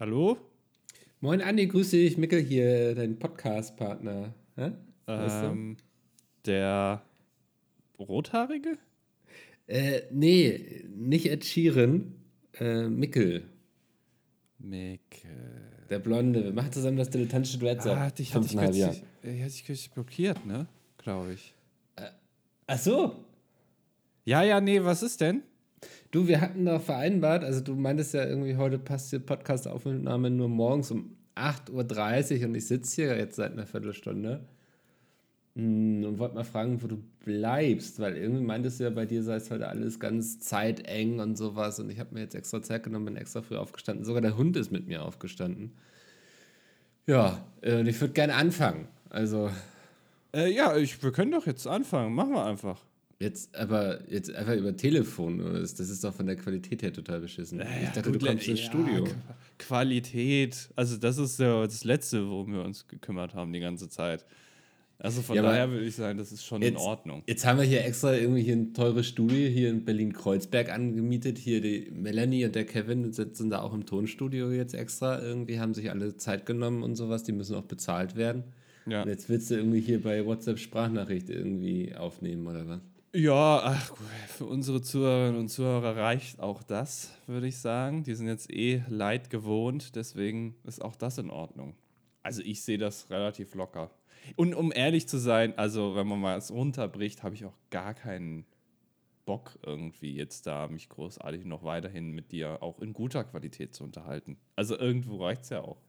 Hallo? Moin Andi, grüß dich. Mickel hier, dein Podcast-Partner. Ähm, der Rothaarige? Äh, nee, nicht Ed Sheeran. Äh, Mickel, Micke. der Blonde. Wir machen zusammen das dilettantische Duett seit Ah, dich hatte ich fünfeinhalb Jahren. kürzlich, äh, hatte ich kürzlich blockiert, ne? Glaube ich. Ach so. Ja, ja, nee, was ist denn? Du, wir hatten doch vereinbart, also du meintest ja irgendwie, heute passt die Podcast-Aufnahme nur morgens um 8.30 Uhr und ich sitze hier jetzt seit einer Viertelstunde Hm, und wollte mal fragen, wo du bleibst, weil irgendwie meintest du ja, bei dir sei es heute alles ganz zeiteng und sowas und ich habe mir jetzt extra Zeit genommen, bin extra früh aufgestanden. Sogar der Hund ist mit mir aufgestanden. Ja, äh, und ich würde gerne anfangen. Also Äh, ja, ich, wir können doch jetzt anfangen. Machen wir einfach. Jetzt aber jetzt einfach über Telefon, das ist doch von der Qualität her total beschissen. ich dachte, gut, du kommst ja, ins Studio. Qu- Qualität. Also, das ist ja das Letzte, worum wir uns gekümmert haben die ganze Zeit. Also, von Ja, daher würde ich sagen, das ist schon in Ordnung. Jetzt haben wir hier extra irgendwie hier ein teures Studio hier in Berlin-Kreuzberg angemietet. Hier die Melanie und der Kevin sitzen da auch im Tonstudio jetzt extra. Irgendwie haben sich alle Zeit genommen und sowas. Die müssen auch bezahlt werden. Ja. Und jetzt willst du irgendwie hier bei WhatsApp Sprachnachricht irgendwie aufnehmen oder was? Ja, ach, für unsere Zuhörerinnen und Zuhörer reicht auch das, würde ich sagen. Die sind jetzt eh leid gewohnt, deswegen ist auch das in Ordnung. Also ich sehe das relativ locker. Und um ehrlich zu sein, also wenn man mal es runterbricht, habe ich auch gar keinen Bock irgendwie jetzt da mich großartig noch weiterhin mit dir auch in guter Qualität zu unterhalten. Also irgendwo reicht es ja auch.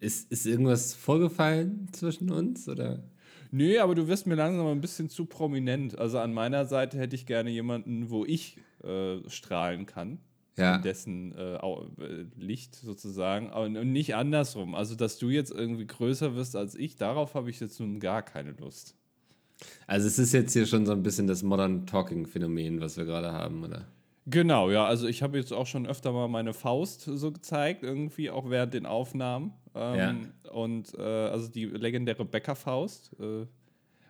Ist, ist irgendwas vorgefallen zwischen uns? Oder? Nö, aber du wirst mir langsam ein bisschen zu prominent. Also an meiner Seite hätte ich gerne jemanden, wo ich äh, strahlen kann. Ja. In dessen äh, äh, Licht sozusagen. Und nicht andersrum. Also, dass du jetzt irgendwie größer wirst als ich, darauf habe ich jetzt nun gar keine Lust. Also es ist jetzt hier schon so ein bisschen das Modern Talking-Phänomen, was wir gerade haben, oder? Genau, ja. Also, ich habe jetzt auch schon öfter mal meine Faust so gezeigt, irgendwie auch während den Aufnahmen. Ähm, Und äh, also die legendäre Bäckerfaust. Äh,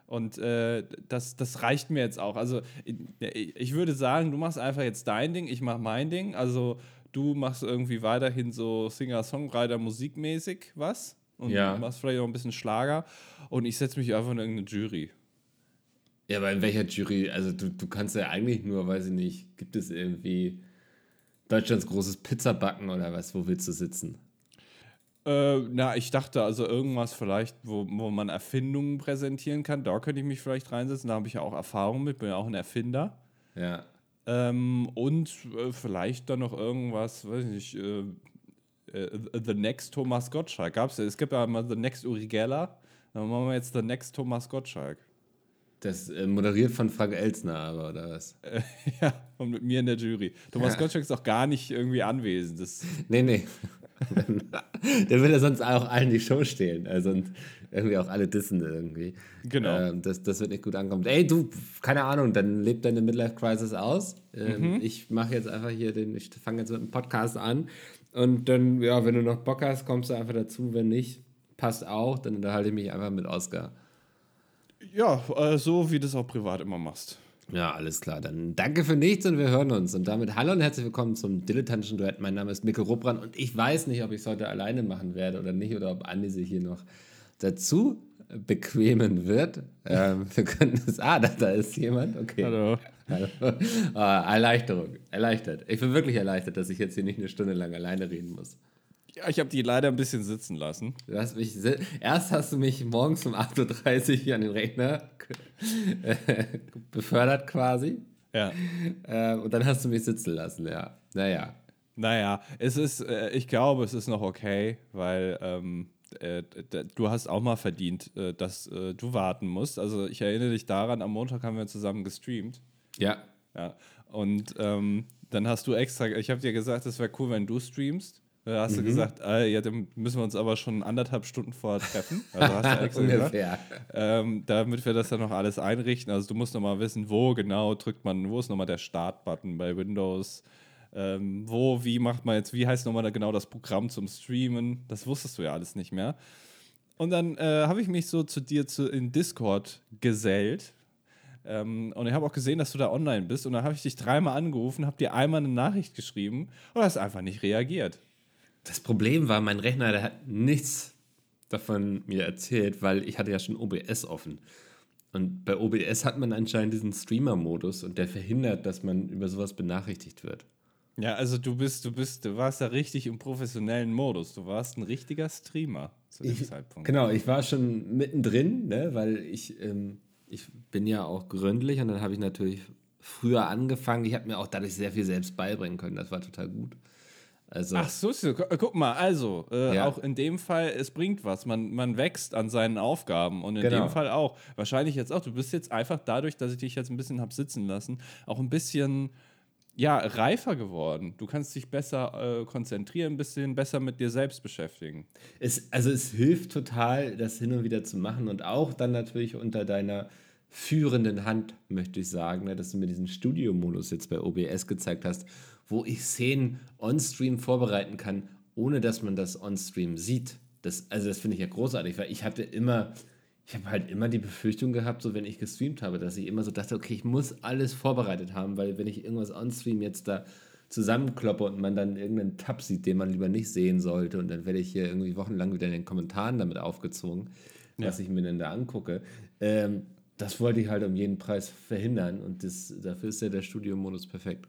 und äh, das, das reicht mir jetzt auch. Also ich, ich würde sagen, du machst einfach jetzt dein Ding, ich mache mein Ding. Also du machst irgendwie weiterhin so Singer-Songwriter musikmäßig was. Und Ja. machst vielleicht auch ein bisschen Schlager. Und ich setze mich einfach in irgendeine Jury. Ja, aber in welcher Jury? Also du, du kannst ja eigentlich nur, weiß ich nicht, gibt es irgendwie Deutschlands großes Pizzabacken oder was? Wo willst du sitzen? Äh, na, ich dachte also irgendwas vielleicht, wo, wo man Erfindungen präsentieren kann. Da könnte ich mich vielleicht reinsetzen. Da habe ich ja auch Erfahrung mit, bin ja auch ein Erfinder. Ja. Ähm, und äh, vielleicht dann noch irgendwas, weiß ich nicht, äh, äh, The Next Thomas Gottschalk. Gab's ja. Es gibt ja mal The Next Uri Geller. Dann machen wir jetzt The Next Thomas Gottschalk. Das äh, moderiert von Frank Elsner aber, oder was? Äh, ja, und mit mir in der Jury. Thomas Ja. Gottschalk ist auch gar nicht irgendwie anwesend. Das, Nee, nee. Der will ja sonst auch allen die Show stehlen. Also und irgendwie auch alle dissen irgendwie. Genau. Ähm, das, das wird nicht gut ankommen. Ey, du, keine Ahnung, dann lebt deine Midlife-Crisis aus. Ähm, Ich mache jetzt einfach hier den, ich fange jetzt mit dem Podcast an. Und dann, ja, wenn du noch Bock hast, kommst du einfach dazu. Wenn nicht, passt auch. Dann unterhalte ich mich einfach mit Oscar. ja, äh, so wie du es auch privat immer machst. Ja, alles klar. Dann danke für nichts und wir hören uns. Und damit hallo und herzlich willkommen zum dilettantischen Duett. Mein Name ist Mikkel Ruppran und ich weiß nicht, ob ich es heute alleine machen werde oder nicht oder ob Andi sich hier noch dazu bequemen wird. Ähm, wir können es. Ah, da, da ist jemand. Okay. Hallo. Hallo. Ah, Erleichterung. Erleichtert. Ich bin wirklich erleichtert, dass ich jetzt hier nicht eine Stunde lang alleine reden muss. Ja, ich habe die leider ein bisschen sitzen lassen. Du hast mich, erst hast du mich morgens um 8.30 Uhr hier an den Rechner befördert quasi. Ja. Äh, und dann hast du mich sitzen lassen, ja. Naja. Naja, es ist, äh, ich glaube, es ist noch okay, weil ähm, äh, du hast auch mal verdient, äh, dass äh, du warten musst. Also ich erinnere dich daran, am Montag haben wir zusammen gestreamt. Ja. Ja. Und ähm, dann hast du extra, ich habe dir gesagt, es wäre cool, wenn du streamst. Da hast du gesagt, äh, ja, dann müssen wir uns aber schon anderthalb Stunden vorher treffen. Also hast du gesagt. Ungefähr. Ähm, damit wir das dann noch alles einrichten. Also du musst noch mal wissen, wo genau drückt man, wo ist nochmal der Start-Button bei Windows, ähm, wo, wie macht man jetzt, wie heißt nochmal genau das Programm zum Streamen. Das wusstest du ja alles nicht mehr. Und dann äh, habe ich mich so zu dir zu, in Discord gesellt. Ähm, und ich habe auch gesehen, dass du da online bist. Und dann habe ich dich dreimal angerufen, habe dir einmal eine Nachricht geschrieben und hast einfach nicht reagiert. Das Problem war, mein Rechner, der hat nichts davon mir erzählt, weil ich hatte ja schon OBS offen. Und bei OBS hat man anscheinend diesen Streamer-Modus und der verhindert, dass man über sowas benachrichtigt wird. Ja, also du bist, du bist, du warst da richtig im professionellen Modus. Du warst ein richtiger Streamer zu dem ich, Zeitpunkt. Genau, ich war schon mittendrin, ne, weil ich, ähm, ich bin ja auch gründlich und dann habe ich natürlich früher angefangen. Ich habe mir auch dadurch sehr viel selbst beibringen können. Das war total gut. Also, Ach so, so, guck mal, also äh, ja. auch in dem Fall, es bringt was. Man, man wächst an seinen Aufgaben und in genau. dem Fall auch. Wahrscheinlich jetzt auch. Du bist jetzt einfach dadurch, dass ich dich jetzt ein bisschen habe sitzen lassen, auch ein bisschen ja, reifer geworden. Du kannst dich besser äh, konzentrieren, ein bisschen besser mit dir selbst beschäftigen. Es, also es hilft total, das hin und wieder zu machen und auch dann natürlich unter deiner führenden Hand, möchte ich sagen, ne, dass du mir diesen Studio-Modus jetzt bei OBS gezeigt hast, wo ich Szenen on-stream vorbereiten kann, ohne dass man das on-stream sieht. Das, also das finde ich ja großartig, weil ich hatte immer ich habe halt immer die Befürchtung gehabt, so wenn ich gestreamt habe, dass ich immer so dachte, okay, ich muss alles vorbereitet haben, weil wenn ich irgendwas on-stream jetzt da zusammenkloppe und man dann irgendeinen Tab sieht, den man lieber nicht sehen sollte und dann werde ich hier irgendwie wochenlang wieder in den Kommentaren damit aufgezogen, ja. was ich mir denn da angucke. Ähm, das wollte ich halt um jeden Preis verhindern und das, dafür ist ja der Studio-Modus perfekt.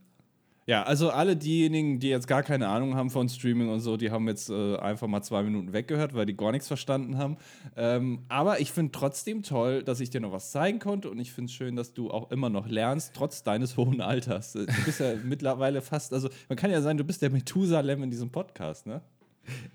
Ja, also alle diejenigen, die jetzt gar keine Ahnung haben von Streaming und so, die haben jetzt äh, einfach mal zwei Minuten weggehört, weil die gar nichts verstanden haben. Ähm, aber ich finde trotzdem toll, dass ich dir noch was zeigen konnte und ich finde es schön, dass du auch immer noch lernst, trotz deines hohen Alters. Du bist ja mittlerweile fast, also man kann ja sagen, du bist der Methusalem in diesem Podcast, ne?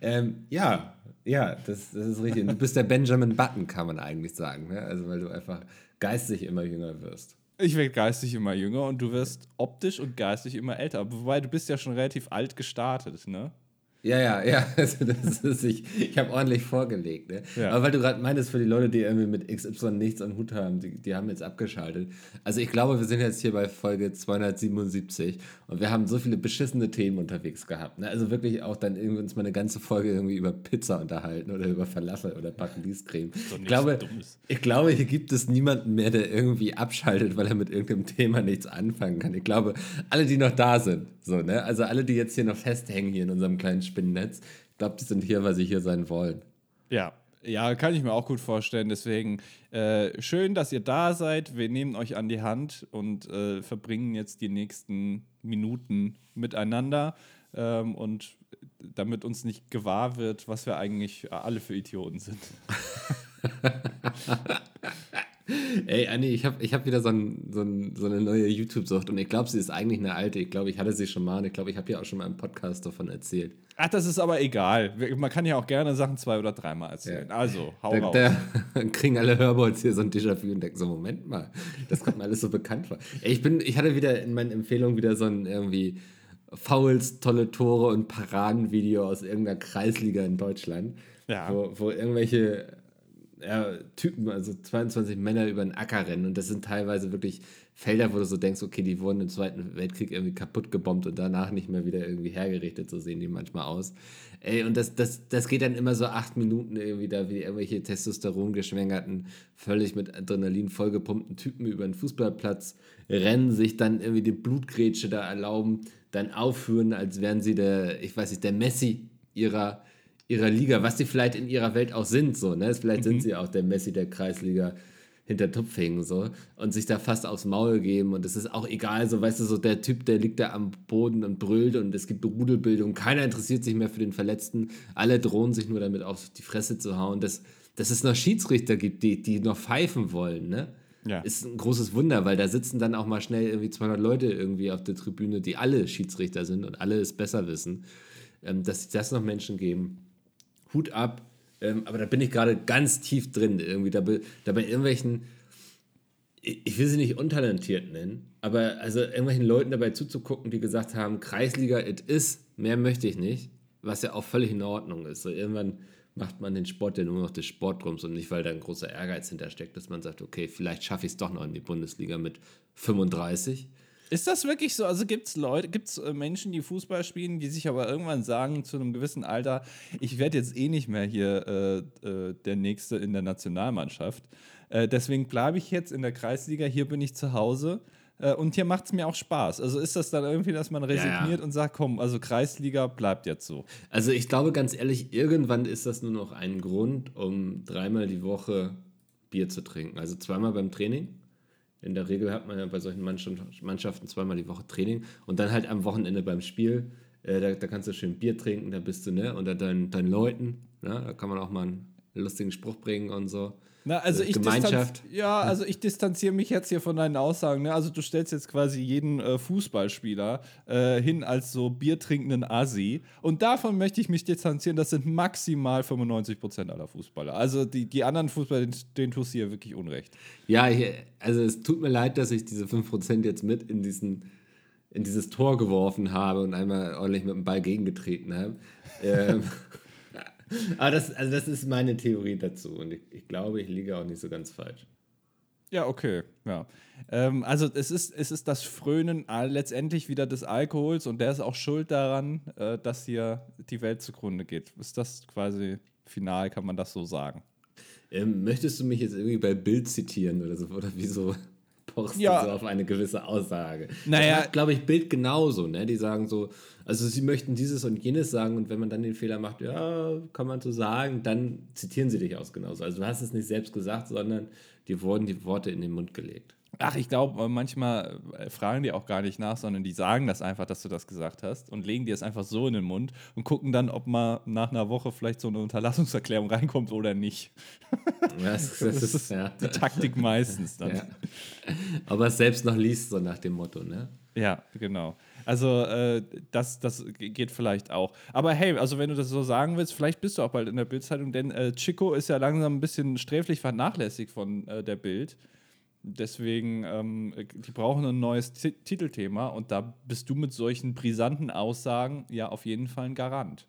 Ähm, ja, ja, das, das ist richtig. Du bist der Benjamin Button, kann man eigentlich sagen, ne? Also weil du einfach geistig immer jünger wirst. Ich werde geistig immer jünger und du wirst optisch und geistig immer älter. Wobei du bist ja schon relativ alt gestartet, ne? Ja, ja, ja. Also das ist, ich ich habe ordentlich vorgelegt. Ne? Ja. Aber weil du gerade meintest, für die Leute, die irgendwie mit XY nichts am Hut haben, die, die haben jetzt abgeschaltet. Also ich glaube, wir sind jetzt hier bei Folge 277 und wir haben so viele beschissene Themen unterwegs gehabt. Ne? Also wirklich auch dann irgendwie uns mal eine ganze Folge irgendwie über Pizza unterhalten oder über Falafel oder Backeliescreme. Ich glaube, ich glaube, hier gibt es niemanden mehr, der irgendwie abschaltet, weil er mit irgendeinem Thema nichts anfangen kann. Ich glaube, alle, die noch da sind, so, ne? Also alle, die jetzt hier noch festhängen hier in unserem kleinen Spinnennetz. Ich glaube, die sind hier, weil sie hier sein wollen. Ja, ja, kann ich mir auch gut vorstellen. Deswegen äh, schön, dass ihr da seid. Wir nehmen euch an die Hand und äh, verbringen jetzt die nächsten Minuten miteinander. Ähm, und damit uns nicht gewahr wird, was wir eigentlich alle für Idioten sind. Ey, Anni, ich habe ich hab wieder so, ein, so, ein, so eine neue YouTube-Sucht und ich glaube, sie ist eigentlich eine alte. Ich glaube, ich hatte sie schon mal und ich glaube, ich habe ja auch schon mal im Podcast davon erzählt. Ach, das ist aber egal. Man kann ja auch gerne Sachen zwei oder dreimal erzählen. Ja. Also, hau da, raus. Da kriegen alle Hörboards hier so ein Déjà-vu und denken so, Moment mal, das kommt mir alles so bekannt vor. Ey, ich, bin, ich hatte wieder in meinen Empfehlungen wieder so ein irgendwie Fouls, tolle Tore und Paradenvideo aus irgendeiner Kreisliga in Deutschland. Ja. Wo, wo irgendwelche ja, Typen, also 22 Männer über den Acker rennen und das sind teilweise wirklich Felder, wo du so denkst, okay, die wurden im Zweiten Weltkrieg irgendwie kaputt gebombt und danach nicht mehr wieder irgendwie hergerichtet, so sehen die manchmal aus. Ey, und das, das, das geht dann immer so acht Minuten irgendwie da, wie irgendwelche Testosteron geschwängerten, völlig mit Adrenalin vollgepumpten Typen über den Fußballplatz rennen, sich dann irgendwie die Blutgrätsche da erlauben, dann aufführen, als wären sie der, ich weiß nicht, der Messi ihrer ihrer Liga, was sie vielleicht in ihrer Welt auch sind, so, ne? Vielleicht mhm. sind sie auch der Messi der Kreisliga hinter Tupfingen, so, und sich da fast aufs Maul geben und es ist auch egal, so, weißt du, so der Typ, der liegt da am Boden und brüllt und es gibt Rudelbildung, keiner interessiert sich mehr für den Verletzten, alle drohen sich nur damit auf die Fresse zu hauen, dass, dass es noch Schiedsrichter gibt, die, die noch pfeifen wollen, ne? Ja. Ist ein großes Wunder, weil da sitzen dann auch mal schnell irgendwie 200 Leute irgendwie auf der Tribüne, die alle Schiedsrichter sind und alle es besser wissen, ähm, dass es das noch Menschen geben Hut ab. Ähm, aber da bin ich gerade ganz tief drin, irgendwie da, da bei irgendwelchen, ich will sie nicht untalentiert nennen, aber also irgendwelchen Leuten dabei zuzugucken, die gesagt haben, Kreisliga, it is, mehr möchte ich nicht, was ja auch völlig in Ordnung ist. So irgendwann macht man den Sport ja nur noch des Sportgrums und nicht, weil da ein großer Ehrgeiz hintersteckt, dass man sagt, okay, vielleicht schaffe ich es doch noch in die Bundesliga mit 35. Ist das wirklich so? Also gibt es Leute, gibt es äh, Menschen, die Fußball spielen, die sich aber irgendwann sagen, zu einem gewissen Alter, ich werde jetzt eh nicht mehr hier äh, äh, der Nächste in der Nationalmannschaft. Äh, deswegen bleibe ich jetzt in der Kreisliga, hier bin ich zu Hause. Äh, und hier macht es mir auch Spaß. Also ist das dann irgendwie, dass man resigniert Ja, ja. und sagt, komm, also Kreisliga bleibt jetzt so. Also ich glaube ganz ehrlich, irgendwann ist das nur noch ein Grund, um dreimal die Woche Bier zu trinken. Also zweimal beim Training. In der Regel hat man ja bei solchen Mannschaft- Mannschaften zweimal die Woche Training und dann halt am Wochenende beim Spiel. Äh, da, da kannst du schön Bier trinken, da bist du ne unter deinen, deinen Leuten. Ne? Da kann man auch mal einen lustigen Spruch bringen und so. Na, also Äh, ich Gemeinschaft. ja, also ich distanziere mich jetzt hier von deinen Aussagen. Ne? Also du stellst jetzt quasi jeden äh, Fußballspieler äh, hin als so biertrinkenden Assi. Und davon möchte ich mich distanzieren. Das sind maximal 95% aller Fußballer. Also die, die anderen Fußballer, denen, denen tust du hier wirklich Unrecht. Ja, ich, also es tut mir leid, dass ich diese 5% jetzt mit in diesen in dieses Tor geworfen habe und einmal ordentlich mit dem Ball gegengetreten habe. ähm, aber das, also das ist meine Theorie dazu und ich, ich glaube, ich liege auch nicht so ganz falsch. Ja, okay. Ja. Ähm, also es ist, es ist das Frönen letztendlich wieder des Alkohols und der ist auch schuld daran, äh, dass hier die Welt zugrunde geht. Ist das quasi final, kann man das so sagen? Ähm, möchtest du mich jetzt irgendwie bei Bild zitieren oder so? Oder wieso pochst Ja. du so auf eine gewisse Aussage? Naja. Glaube ich, Bild genauso. Ne? Die sagen so, also sie möchten dieses und jenes sagen und wenn man dann den Fehler macht, ja, kann man so sagen, dann zitieren sie dich aus genauso. Also du hast es nicht selbst gesagt, sondern dir wurden die Worte in den Mund gelegt. Ach, ich glaube, manchmal äh, fragen die auch gar nicht nach, sondern die sagen das einfach, dass du das gesagt hast und legen dir es einfach so in den Mund und gucken dann, ob mal nach einer Woche vielleicht so eine Unterlassungserklärung reinkommt oder nicht. Das, das ist, ja. Die Taktik meistens dann. ja. Aber es selbst noch liest, so nach dem Motto, ne? Ja, genau. Also äh, das, das geht vielleicht auch. Aber hey, also wenn du das so sagen willst, vielleicht bist du auch bald in der Bildzeitung, denn äh, Chico ist ja langsam ein bisschen sträflich vernachlässigt von äh, der Bild. Deswegen, ähm, die brauchen ein neues Ti- Titelthema und da bist du mit solchen brisanten Aussagen ja auf jeden Fall ein Garant.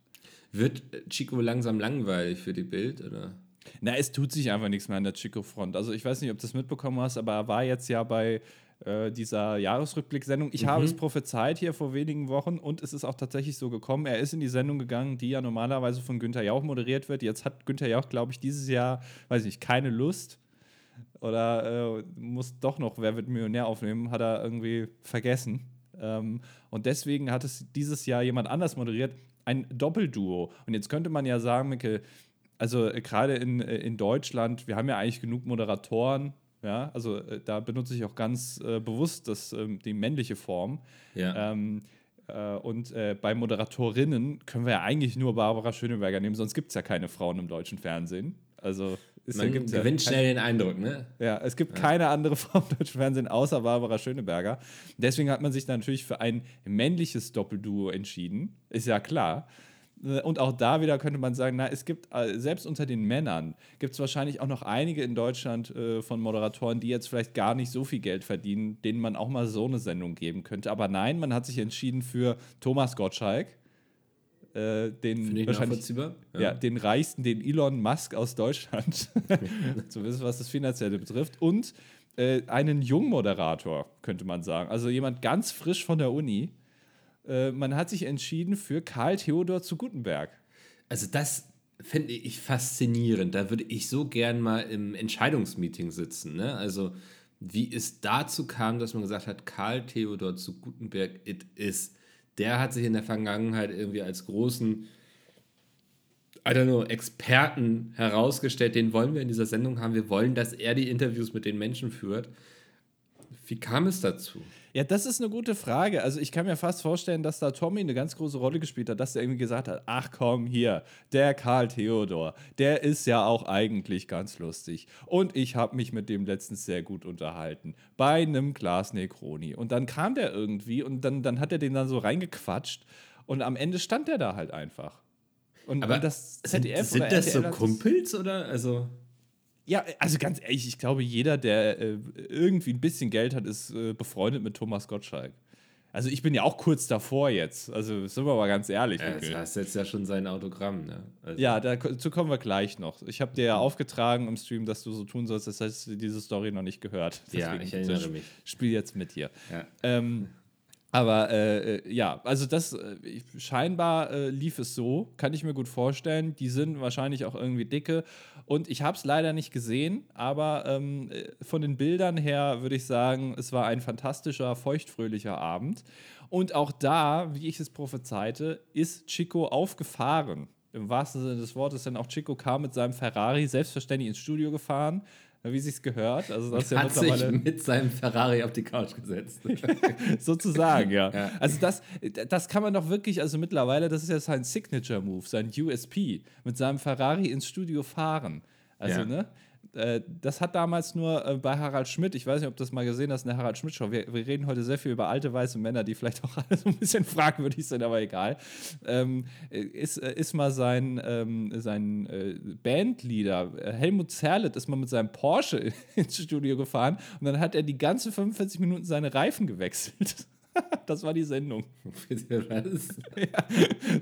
Wird Chico langsam langweilig für die Bild, oder? Na, es tut sich einfach nichts mehr an der Chico-Front. Also ich weiß nicht, ob du das mitbekommen hast, aber er war jetzt ja bei äh, dieser Jahresrückblick-Sendung. Ich habe es prophezeit hier vor wenigen Wochen und es ist auch tatsächlich so gekommen. Er ist in die Sendung gegangen, die ja normalerweise von Günther Jauch moderiert wird. Jetzt hat Günther Jauch, glaube ich, dieses Jahr, weiß ich nicht, keine Lust oder äh, muss doch noch Wer wird Millionär aufnehmen, hat er irgendwie vergessen. Ähm, und deswegen hat es dieses Jahr jemand anders moderiert, ein Doppelduo. Und jetzt könnte man ja sagen, Mikkel, also äh, gerade in, äh, in Deutschland, wir haben ja eigentlich genug Moderatoren, ja, also äh, da benutze ich auch ganz äh, bewusst das, ähm, die männliche Form. Ja. Ähm, äh, und äh, bei Moderatorinnen können wir ja eigentlich nur Barbara Schöneberger nehmen, sonst gibt es ja keine Frauen im deutschen Fernsehen. Also es Man gibt gewinnt ja, schnell den Eindruck, ne? ja, es gibt keine andere Frau im deutschen Fernsehen außer Barbara Schöneberger. Deswegen hat man sich natürlich für ein männliches Doppelduo entschieden. Ist ja klar. Und auch da wieder könnte man sagen, na, es gibt, äh, selbst unter den Männern, gibt es wahrscheinlich auch noch einige in Deutschland äh, von Moderatoren, die jetzt vielleicht gar nicht so viel Geld verdienen, denen man auch mal so eine Sendung geben könnte. Aber nein, man hat sich entschieden für Thomas Gottschalk, äh, den wahrscheinlich nachvollziehbar. ja. den reichsten, den Elon Musk aus Deutschland, zumindest was das Finanzielle betrifft, und äh, einen Jungmoderator, könnte man sagen. Also jemand ganz frisch von der Uni. Äh, man hat sich entschieden für Karl Theodor zu Gutenberg. Also das finde ich faszinierend. Da würde ich so gern mal im Entscheidungsmeeting sitzen. Ne? Also wie es dazu kam, dass man gesagt hat, Karl Theodor zu Gutenberg, it is. Der hat sich in der Vergangenheit irgendwie als großen, I don't know, Experten herausgestellt. Den wollen wir in dieser Sendung haben. Wir wollen, dass er die Interviews mit den Menschen führt. Wie kam es dazu? Ja, das ist eine gute Frage. Also ich kann mir fast vorstellen, dass da Tommy eine ganz große Rolle gespielt hat, dass er irgendwie gesagt hat, ach komm hier, der Karl Theodor, der ist ja auch eigentlich ganz lustig. Und ich habe mich mit dem letztens sehr gut unterhalten. Bei einem Glas Negroni. Und dann kam der irgendwie und dann, dann hat er den dann so reingequatscht und am Ende stand der da halt einfach. Und, und das sind, ZDF sind oder das so Kumpels oder? Also ja, also ganz ehrlich, ich glaube, jeder, der äh, irgendwie ein bisschen Geld hat, ist äh, befreundet mit Thomas Gottschalk. Also ich bin ja auch kurz davor jetzt. Also sind wir mal ganz ehrlich. ja, du hast jetzt ja schon sein Autogramm. Ne? Also, ja, dazu kommen wir gleich noch. Ich habe dir ja aufgetragen im Stream, dass du so tun sollst, das heißt, diese Story noch nicht gehört. Ja, Deswegen ich erinnere mich. Spiel jetzt mit dir. Ja. Ähm, Aber äh, äh, ja, also das äh, scheinbar äh, lief es so, kann ich mir gut vorstellen. Die sind wahrscheinlich auch irgendwie dicke. Und ich habe es leider nicht gesehen, aber ähm, äh, von den Bildern her würde ich sagen, es war ein fantastischer, feuchtfröhlicher Abend. Und auch da, wie ich es prophezeite, ist Chico aufgefahren. Im wahrsten Sinne des Wortes, denn auch Chico kam mit seinem Ferrari selbstverständlich ins Studio gefahren, wie sich's gehört. Also das ist ja Hat sich mit seinem Ferrari auf die Couch gesetzt. Sozusagen, ja. Ja. Also das, das kann man doch wirklich, also mittlerweile, das ist ja sein Signature-Move, sein USP, mit seinem Ferrari ins Studio fahren. Also, Ja. ne? Äh, Das hat damals nur äh, bei Harald Schmidt, ich weiß nicht, ob du das mal gesehen hast, in der Harald Schmidt-Show. Wir, wir reden heute sehr viel über alte weiße Männer, die vielleicht auch alle so ein bisschen fragwürdig sind, aber egal. Ähm, äh, ist, äh, ist mal sein, ähm, sein äh, Bandleader, Helmut Zerlett, ist mal mit seinem Porsche ins Studio gefahren und dann hat er die ganze 45 Minuten seine Reifen gewechselt. Das war die Sendung. Was?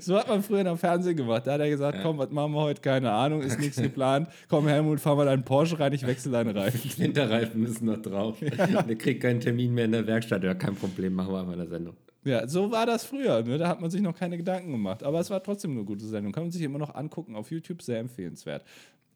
So hat man früher am Fernsehen gemacht. Da hat er gesagt, komm, was machen wir heute? Keine Ahnung, ist nichts geplant. Komm, Helmut, fahr mal deinen Porsche rein, ich wechsle deine Reifen. Winterreifen müssen noch drauf. Der kriegt keinen Termin mehr in der Werkstatt. Ja, kein Problem, machen wir einfach eine Sendung. Ja, so war das früher. Ne? Da hat man sich noch keine Gedanken gemacht. Aber es war trotzdem eine gute Sendung. Kann man sich immer noch angucken auf YouTube, sehr empfehlenswert.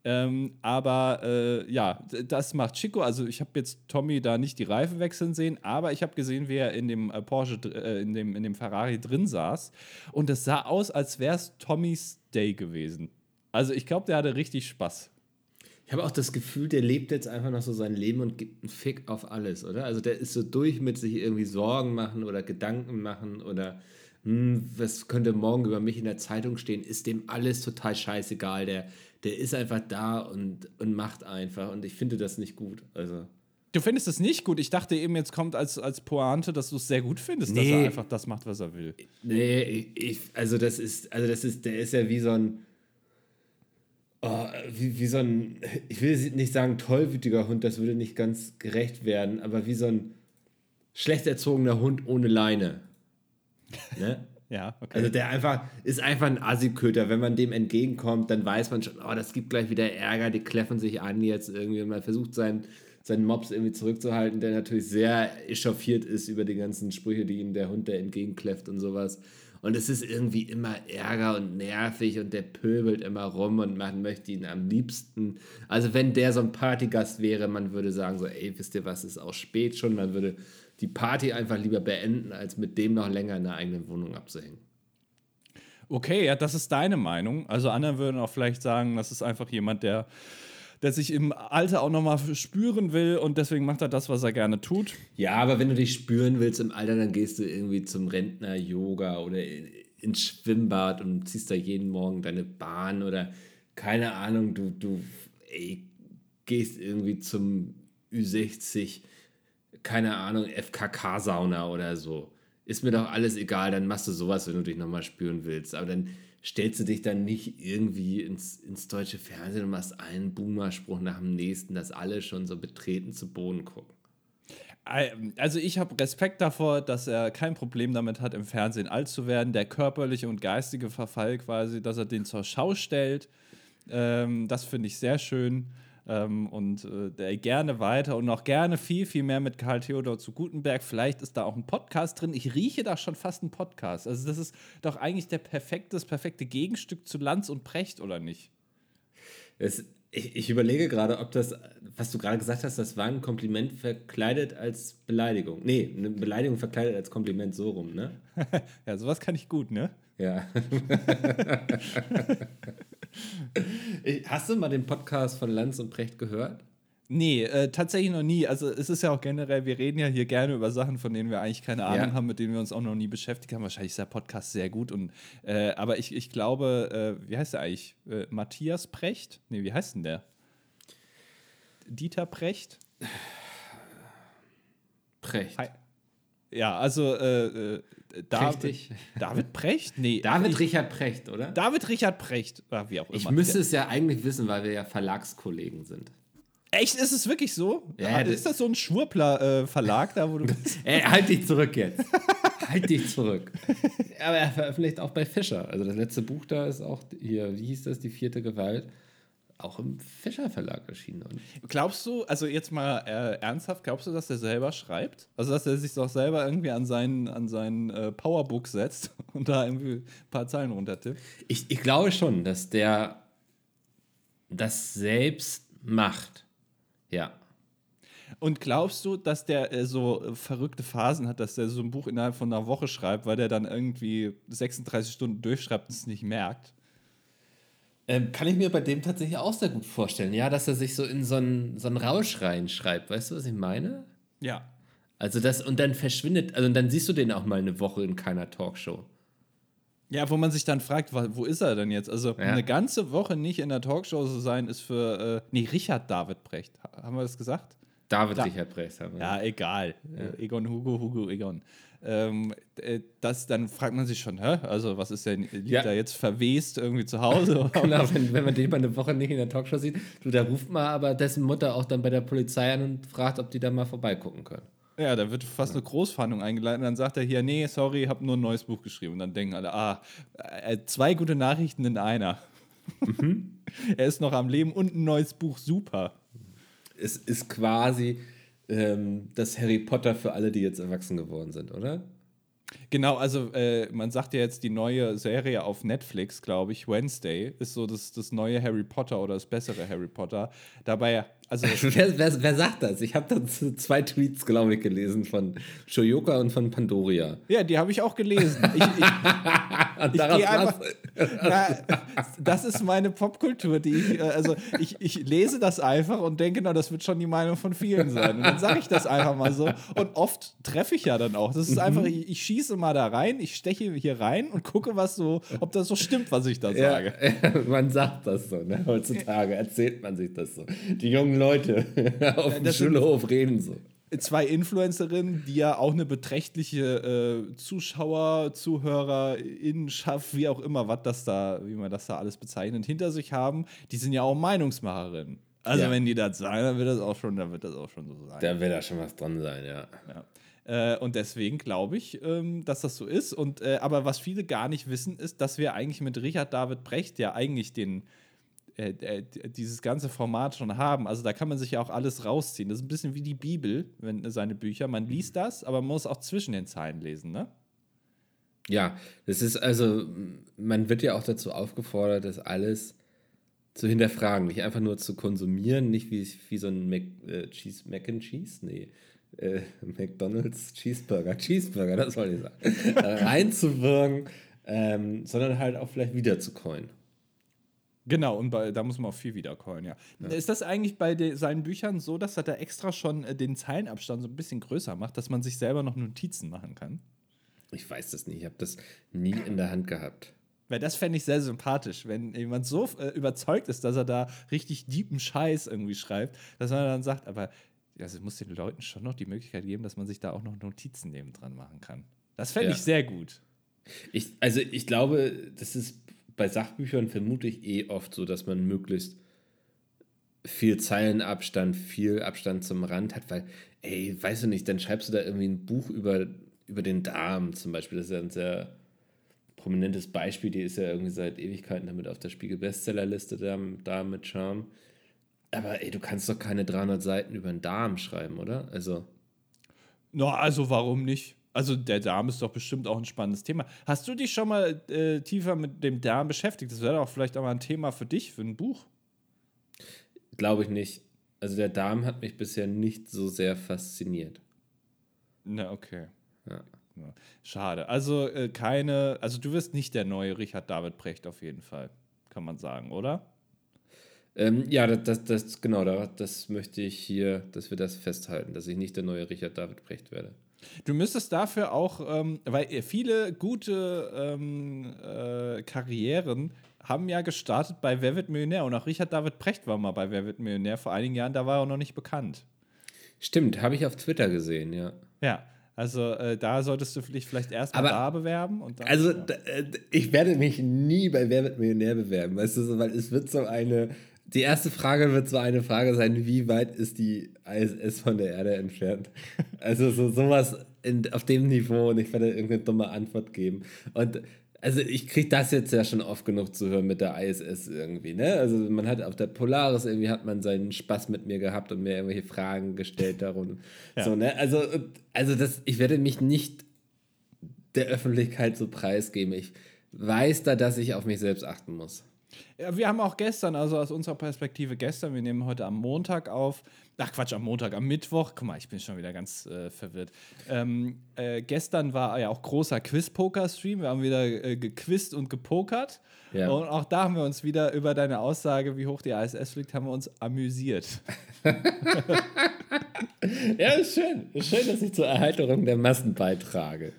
Ähm, aber äh, ja, das macht Chico. Also ich habe jetzt Tommy da nicht die Reifen wechseln sehen, aber ich habe gesehen, wie er in dem äh, Porsche, äh, in, dem, in dem Ferrari drin saß. Und es sah aus, als wäre es Tommys Day gewesen. Also ich glaube, der hatte richtig Spaß. Ich habe auch das Gefühl, der lebt jetzt einfach noch so sein Leben und gibt einen Fick auf alles, oder? Also der ist so durch mit sich irgendwie Sorgen machen oder Gedanken machen oder hm, was könnte morgen über mich in der Zeitung stehen, ist dem alles total scheißegal. Der, der ist einfach da und, und macht einfach und ich finde das nicht gut. Also Du findest es nicht gut. Ich dachte eben, jetzt kommt als, als Pointe, dass du es sehr gut findest, dass Nee. er einfach das macht, was er will. Nee, ich, ich, also das ist, also das ist, der ist ja wie so ein, oh, wie, wie so ein, ich will nicht sagen tollwütiger Hund, das würde nicht ganz gerecht werden, aber wie so ein schlecht erzogener Hund ohne Leine. Ne? Ja, okay. Also der einfach, ist einfach ein Assi-Köter. Wenn man dem entgegenkommt, dann weiß man schon, oh, das gibt gleich wieder Ärger, die kläffen sich an jetzt irgendwie und man versucht seinen, seinen Mops irgendwie zurückzuhalten, der natürlich sehr echauffiert ist über die ganzen Sprüche, die ihm der Hund da entgegenkläfft und sowas. Und es ist irgendwie immer Ärger und nervig und der pöbelt immer rum und man möchte ihn am liebsten. Also wenn der so ein Partygast wäre, man würde sagen so, ey, wisst ihr was, ist auch spät schon. Man würde die Party einfach lieber beenden, als mit dem noch länger in der eigenen Wohnung abzuhängen. Okay, ja, das ist deine Meinung. Also andere würden auch vielleicht sagen, das ist einfach jemand, der, der sich im Alter auch nochmal spüren will und deswegen macht er das, was er gerne tut. Ja, aber wenn du dich spüren willst im Alter, dann gehst du irgendwie zum Rentner-Yoga oder in- ins Schwimmbad und ziehst da jeden Morgen deine Bahn oder keine Ahnung, du, du ey, gehst irgendwie zum Ü60, keine Ahnung, FKK-Sauna oder so. Ist mir doch alles egal, dann machst du sowas, wenn du dich nochmal spüren willst. Aber dann stellst du dich dann nicht irgendwie ins, ins deutsche Fernsehen und machst einen Boomer-Spruch nach dem nächsten, dass alle schon so betreten zu Boden gucken. Also ich habe Respekt davor, dass er kein Problem damit hat, im Fernsehen alt zu werden. Der körperliche und geistige Verfall quasi, dass er den zur Schau stellt. Ähm, das finde ich sehr schön. Ähm, und äh, der gerne weiter und noch gerne viel, viel mehr mit Karl Theodor zu Gutenberg. Vielleicht ist da auch ein Podcast drin. Ich rieche da schon fast einen Podcast. Also das ist doch eigentlich der perfekte, das perfekte Gegenstück zu Lanz und Precht, oder nicht? Es, ich, ich überlege gerade, ob das, was du gerade gesagt hast, das war ein Kompliment verkleidet als Beleidigung. Nee, eine Beleidigung verkleidet als Kompliment, so rum, ne? Ja, sowas kann ich gut, ne? Ja. Hast du mal den Podcast von Lanz und Precht gehört? Nee, äh, tatsächlich noch nie. Also es ist ja auch generell, wir reden ja hier gerne über Sachen, von denen wir eigentlich keine Ahnung Ja. haben, mit denen wir uns auch noch nie beschäftigt haben. Wahrscheinlich ist der Podcast sehr gut. Und, äh, aber ich, ich glaube, äh, wie heißt der eigentlich? Äh, Matthias Precht? Nee, wie heißt denn der? Dieter Precht? Precht. Hi. Ja, also äh, äh, David, Prächtig. David Precht? Nee. David ich, Richard Precht, oder? David Richard Precht. Ach, wie auch immer. Ich müsste es ja eigentlich wissen, weil wir ja Verlagskollegen sind. Echt, ist es wirklich so? Ja, das- ist das so ein Schwurbler-Verlag da, wo du bist? Ey, halt dich zurück jetzt. halt dich zurück. Aber er veröffentlicht auch bei Fischer. Also das letzte Buch da ist auch hier, wie hieß das, die vierte Gewalt. Auch im Fischer Verlag erschienen. Und Glaubst du, also jetzt mal äh, ernsthaft, glaubst du, dass er selber schreibt? Also, dass er sich doch selber irgendwie an seinen, an seinen äh, Powerbook setzt und da irgendwie ein paar Zeilen runtertippt? ich, ich glaube schon, dass der das selbst macht. Ja. Und glaubst du, dass der äh, so verrückte Phasen hat, dass der so ein Buch innerhalb von einer Woche schreibt, weil der dann irgendwie 36 Stunden durchschreibt und es nicht merkt? Ähm, kann ich mir bei dem tatsächlich auch sehr gut vorstellen. Ja, dass er sich so in so einen, so einen Rausch reinschreibt. Weißt du, was ich meine? Ja. Also das, und dann verschwindet, also dann siehst du den auch mal eine Woche in keiner Talkshow. Ja, wo man sich dann fragt, wo ist er denn jetzt? Also Ja. eine ganze Woche nicht in der Talkshow zu sein, ist für, äh, nee, Richard David Brecht. Ha- Haben wir das gesagt? David Da- Richard Brecht haben wir. Ja, egal. Äh, Egon Hugo, Hugo Egon. Ähm, äh, das, dann fragt man sich schon, hä? Also, was ist denn, liegt Ja. da jetzt verwest irgendwie zu Hause? oder? Genau, wenn, wenn man den mal eine Woche nicht in der Talkshow sieht, du, da ruft man aber dessen Mutter auch dann bei der Polizei an und fragt, ob die da mal vorbeigucken können. Ja, da wird fast eine Großfahndung eingeleitet und dann sagt er hier, nee, sorry, ich habe nur ein neues Buch geschrieben. Und dann denken alle, ah, äh, zwei gute Nachrichten in einer. er ist noch am Leben und ein neues Buch, super. Es ist quasi ähm, das Harry Potter für alle, die jetzt erwachsen geworden sind, oder? Genau, also äh, man sagt ja jetzt die neue Serie auf Netflix, glaube ich, Wednesday, ist so das, das neue Harry Potter oder das bessere Harry Potter. Dabei, also wer, wer, wer sagt das? Ich habe dazu zwei Tweets, glaube ich, gelesen von Shoyoka und von Pandoria. ja, die habe ich auch gelesen. Ich, ich, Ich einfach- Na, das ist meine Popkultur, die ich, äh, also ich, ich lese das einfach und denke, na, das wird schon die Meinung von vielen sein. Und dann sage ich das einfach mal so. Und oft treffe ich ja dann auch. Das ist einfach, ich, ich schieße mal da rein, ich steche hier rein und gucke, was so, ob das so stimmt, was ich da Ja, sage. man sagt das so, ne? Heutzutage erzählt man sich das so. Die jungen Leute auf dem Schulhof reden so. Zwei Influencerinnen, die ja auch eine beträchtliche äh, Zuschauer, ZuhörerInnenschaft, wie auch immer, was das da, wie man das da alles bezeichnet, hinter sich haben, die sind ja auch Meinungsmacherinnen. Also Ja. wenn die das sagen, dann wird das auch schon, dann wird das auch schon so sein. Da wird da schon was dran sein, ja. Ja. Äh, und deswegen glaube ich, ähm, dass das so ist. Und äh, aber was viele gar nicht wissen, ist, dass wir eigentlich mit Richard David Brecht ja eigentlich den äh, äh, dieses ganze Format schon haben. Also da kann man sich ja auch alles rausziehen. Das ist ein bisschen wie die Bibel, wenn seine Bücher. Man liest das, aber man muss auch zwischen den Zeilen lesen, ne? Ja, das ist also, man wird ja auch dazu aufgefordert, das alles zu hinterfragen, nicht einfach nur zu konsumieren, nicht wie, wie so ein Mac, äh, Cheese, Mac and Cheese, nee, äh, McDonald's Cheeseburger, Cheeseburger, das soll ich sagen, äh, reinzuwirken, ähm, sondern halt auch vielleicht wieder zu coin. Genau, und bei, da muss man auch viel wiedercallen, ja. Ist das eigentlich bei de, seinen Büchern so, dass er da extra schon äh, den Zeilenabstand so ein bisschen größer macht, dass man sich selber noch Notizen machen kann? Ich weiß das nicht, ich habe das nie in der Hand gehabt. Weil das fände ich sehr sympathisch, wenn jemand so äh, überzeugt ist, dass er da richtig deepen Scheiß irgendwie schreibt, dass man dann sagt, aber also es muss den Leuten schon noch die Möglichkeit geben, dass man sich da auch noch Notizen neben dran machen kann. Das fände Ja. ich sehr gut. Ich, also ich glaube, das ist bei Sachbüchern vermute ich eh oft so, dass man möglichst viel Zeilenabstand, viel Abstand zum Rand hat, weil, ey, weißt du nicht, dann schreibst du da irgendwie ein Buch über, über den Darm zum Beispiel. Das ist ja ein sehr prominentes Beispiel. Die ist ja irgendwie seit Ewigkeiten damit auf der Spiegel-Bestsellerliste, Darm, Darm mit Charme. Aber ey, du kannst doch keine 300 Seiten über den Darm schreiben, oder? Also, Na, also warum nicht? Also der Darm ist doch bestimmt auch ein spannendes Thema. Hast du dich schon mal äh, tiefer mit dem Darm beschäftigt? Das wäre doch vielleicht auch mal ein Thema für dich, für ein Buch. glaube ich nicht. Also der Darm hat mich bisher nicht so sehr fasziniert. Na, okay. Ja. Schade. Also äh, keine, also du wirst nicht der neue Richard David Brecht auf jeden Fall, kann man sagen, oder? Ähm, ja, das, das, das genau, da- das möchte ich hier, dass wir das festhalten, dass ich nicht der neue Richard David Brecht werde. Du müsstest dafür auch, ähm, weil viele gute ähm, äh, Karrieren haben ja gestartet bei Wer wird Millionär und auch Richard David Brecht war mal bei Wer wird Millionär vor einigen Jahren, da war er noch nicht bekannt. Stimmt, habe ich auf Twitter gesehen, ja. Ja, also äh, da solltest du dich vielleicht erstmal da bewerben und dann, Also, ja. äh, ich werde mich nie bei Wer wird Millionär bewerben, weißt du, so, weil es wird so eine, die erste Frage wird so eine Frage sein, wie weit ist die ISS von der Erde entfernt? Also so sowas in, auf dem Niveau und ich werde irgendeine dumme Antwort geben. Und also ich kriege das jetzt ja schon oft genug zu hören mit der ISS irgendwie, ne? Also man hat auf der Polaris irgendwie hat man seinen Spaß mit mir gehabt und mir irgendwelche Fragen gestellt darum. ja. So, ne? Also, also das, ich werde mich nicht der Öffentlichkeit so preisgeben. Ich weiß da, dass ich auf mich selbst achten muss. Ja, wir haben auch gestern, also aus unserer Perspektive gestern, wir nehmen heute am Montag auf, ach Quatsch, am Montag, am Mittwoch, guck mal, ich bin schon wieder ganz äh, verwirrt. Ähm, äh, gestern war ja auch großer Quiz-Poker-Stream, wir haben wieder äh, gequizt und gepokert. Ja. Und auch da haben wir uns wieder über deine Aussage, wie hoch die ISS fliegt, haben wir uns amüsiert. ja, ist schön. Ist schön, dass ich zur Erheiterung der Massen beitrage.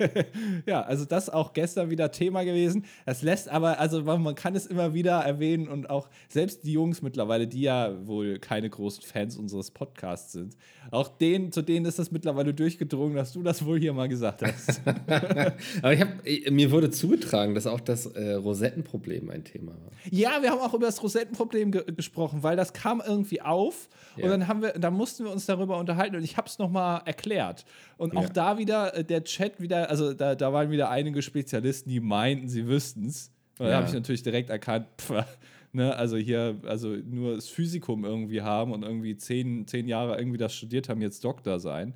ja, also das auch gestern wieder Thema gewesen. Das lässt aber, also man kann es immer wieder erwähnen und auch selbst die Jungs mittlerweile, die ja wohl keine großen Fans unseres Podcasts sind, auch denen, zu denen ist das mittlerweile durchgedrungen, dass du das wohl hier mal gesagt hast. aber ich habe, mir wurde zugetragen, dass auch das äh, Rosettenproblem ein Thema war. Ja, wir haben auch über das Rosettenproblem ge gesprochen, weil das kam irgendwie auf ja. und dann haben wir, dann mussten wir uns darüber unterhalten und ich habe es nochmal erklärt. Und auch ja. da wieder äh, der Chat wieder, also da, da waren wieder einige Spezialisten, die meinten, sie wüssten es. Und ja. da habe ich natürlich direkt erkannt, pff, ne, also hier, also nur das Physikum irgendwie haben und irgendwie zehn, zehn Jahre irgendwie das studiert haben, jetzt Doktor sein.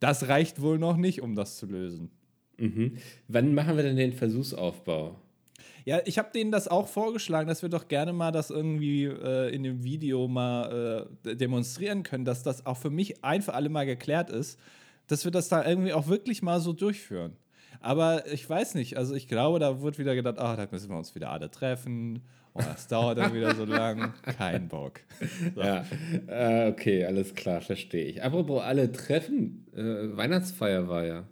Das reicht wohl noch nicht, um das zu lösen. Mhm. Wann machen wir denn den Versuchsaufbau? Ja, ich habe denen das auch vorgeschlagen, dass wir doch gerne mal das irgendwie äh, in dem Video mal äh, demonstrieren können, dass das auch für mich ein für alle Mal geklärt ist, dass wir das da irgendwie auch wirklich mal so durchführen. Aber ich weiß nicht, also ich glaube, da wird wieder gedacht, ah, da müssen wir uns wieder alle treffen. Oh, das dauert dann wieder so lang. Kein Bock. So. Ja, äh, okay, alles klar, verstehe ich. Apropos alle treffen, äh, Weihnachtsfeier war ja.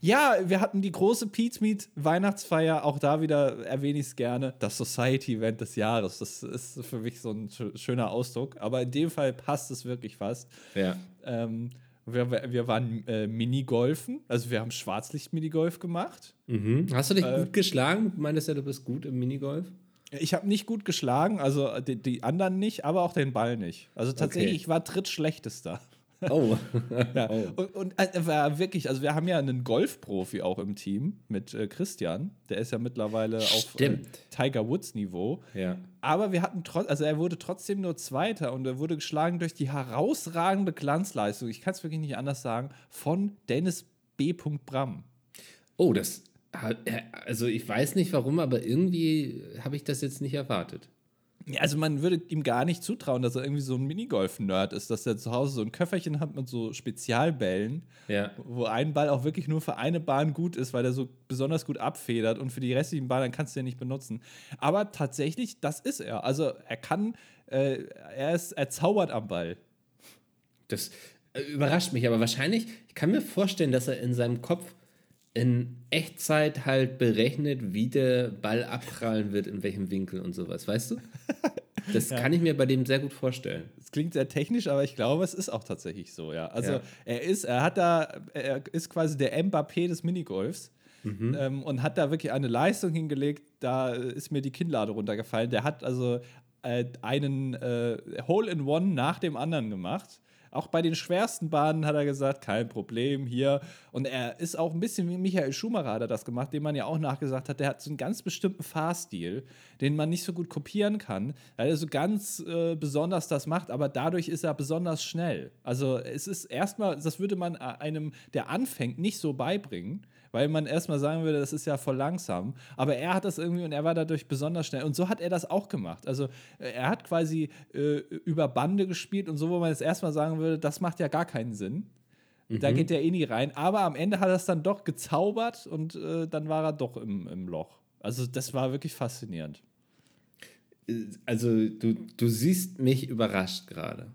Ja, wir hatten die große Pete's Meet Weihnachtsfeier. Auch da wieder erwähne ich es gerne. Das Society-Event des Jahres. Das ist für mich so ein schöner Ausdruck. Aber in dem Fall passt es wirklich fast. Ja. Ähm, wir, wir waren äh, Minigolfen, also wir haben Schwarzlicht-Minigolf gemacht. Mhm. Hast du dich äh, gut geschlagen? Du meintest ja, du bist gut im Minigolf. Ich habe nicht gut geschlagen, also äh, die, die, anderen nicht, aber auch den Ball nicht. Also tatsächlich, okay. ich war drittschlechtester. Oh. ja. oh. Und, und äh, wirklich, also wir haben ja einen Golfprofi auch im Team mit äh, Christian. Der ist ja mittlerweile auf äh, Tiger Woods Niveau. Ja. Aber wir hatten trotz, also er wurde trotzdem nur Zweiter und er wurde geschlagen durch die herausragende Glanzleistung, ich kann es wirklich nicht anders sagen, von Dennis B. Bram. Oh, das, also ich weiß nicht warum, aber irgendwie habe ich das jetzt nicht erwartet. Also man würde ihm gar nicht zutrauen, dass er irgendwie so ein Minigolf-Nerd ist, dass er zu Hause so ein Köfferchen hat mit so Spezialbällen, ja. wo ein Ball auch wirklich nur für eine Bahn gut ist, weil er so besonders gut abfedert und für die restlichen Bahnen kannst du ja nicht benutzen. Aber tatsächlich, das ist er. Also er kann, äh, er ist erzaubert am Ball. Das äh, überrascht mich, aber wahrscheinlich, ich kann mir vorstellen, dass er in seinem Kopf in Echtzeit halt berechnet, wie der Ball abprallen wird, in welchem Winkel und sowas, weißt du? Das ja. kann ich mir bei dem sehr gut vorstellen. Es klingt sehr technisch, aber ich glaube, es ist auch tatsächlich so, ja. Also ja. er ist, er hat da, er ist quasi der Mbappé des Minigolfs. Mhm. Ähm, und hat da wirklich eine Leistung hingelegt, da ist mir die Kinnlade runtergefallen. Der hat also äh, einen äh, Hole in One nach dem anderen gemacht. Auch bei den schwersten Bahnen hat er gesagt, kein Problem hier. Und er ist auch ein bisschen wie Michael Schumacher hat er das gemacht, dem man ja auch nachgesagt hat, der hat so einen ganz bestimmten Fahrstil, den man nicht so gut kopieren kann, weil er so ganz äh, besonders das macht, aber dadurch ist er besonders schnell. Also es ist erstmal, das würde man einem, der anfängt, nicht so beibringen weil man erstmal sagen würde, das ist ja voll langsam. Aber er hat das irgendwie und er war dadurch besonders schnell. Und so hat er das auch gemacht. Also äh, er hat quasi äh, über Bande gespielt und so, wo man jetzt erstmal sagen würde, das macht ja gar keinen Sinn. Mhm. Da geht der eh nie rein. Aber am Ende hat er es dann doch gezaubert und äh, dann war er doch im, im Loch. Also das war wirklich faszinierend. Also du, du siehst mich überrascht gerade.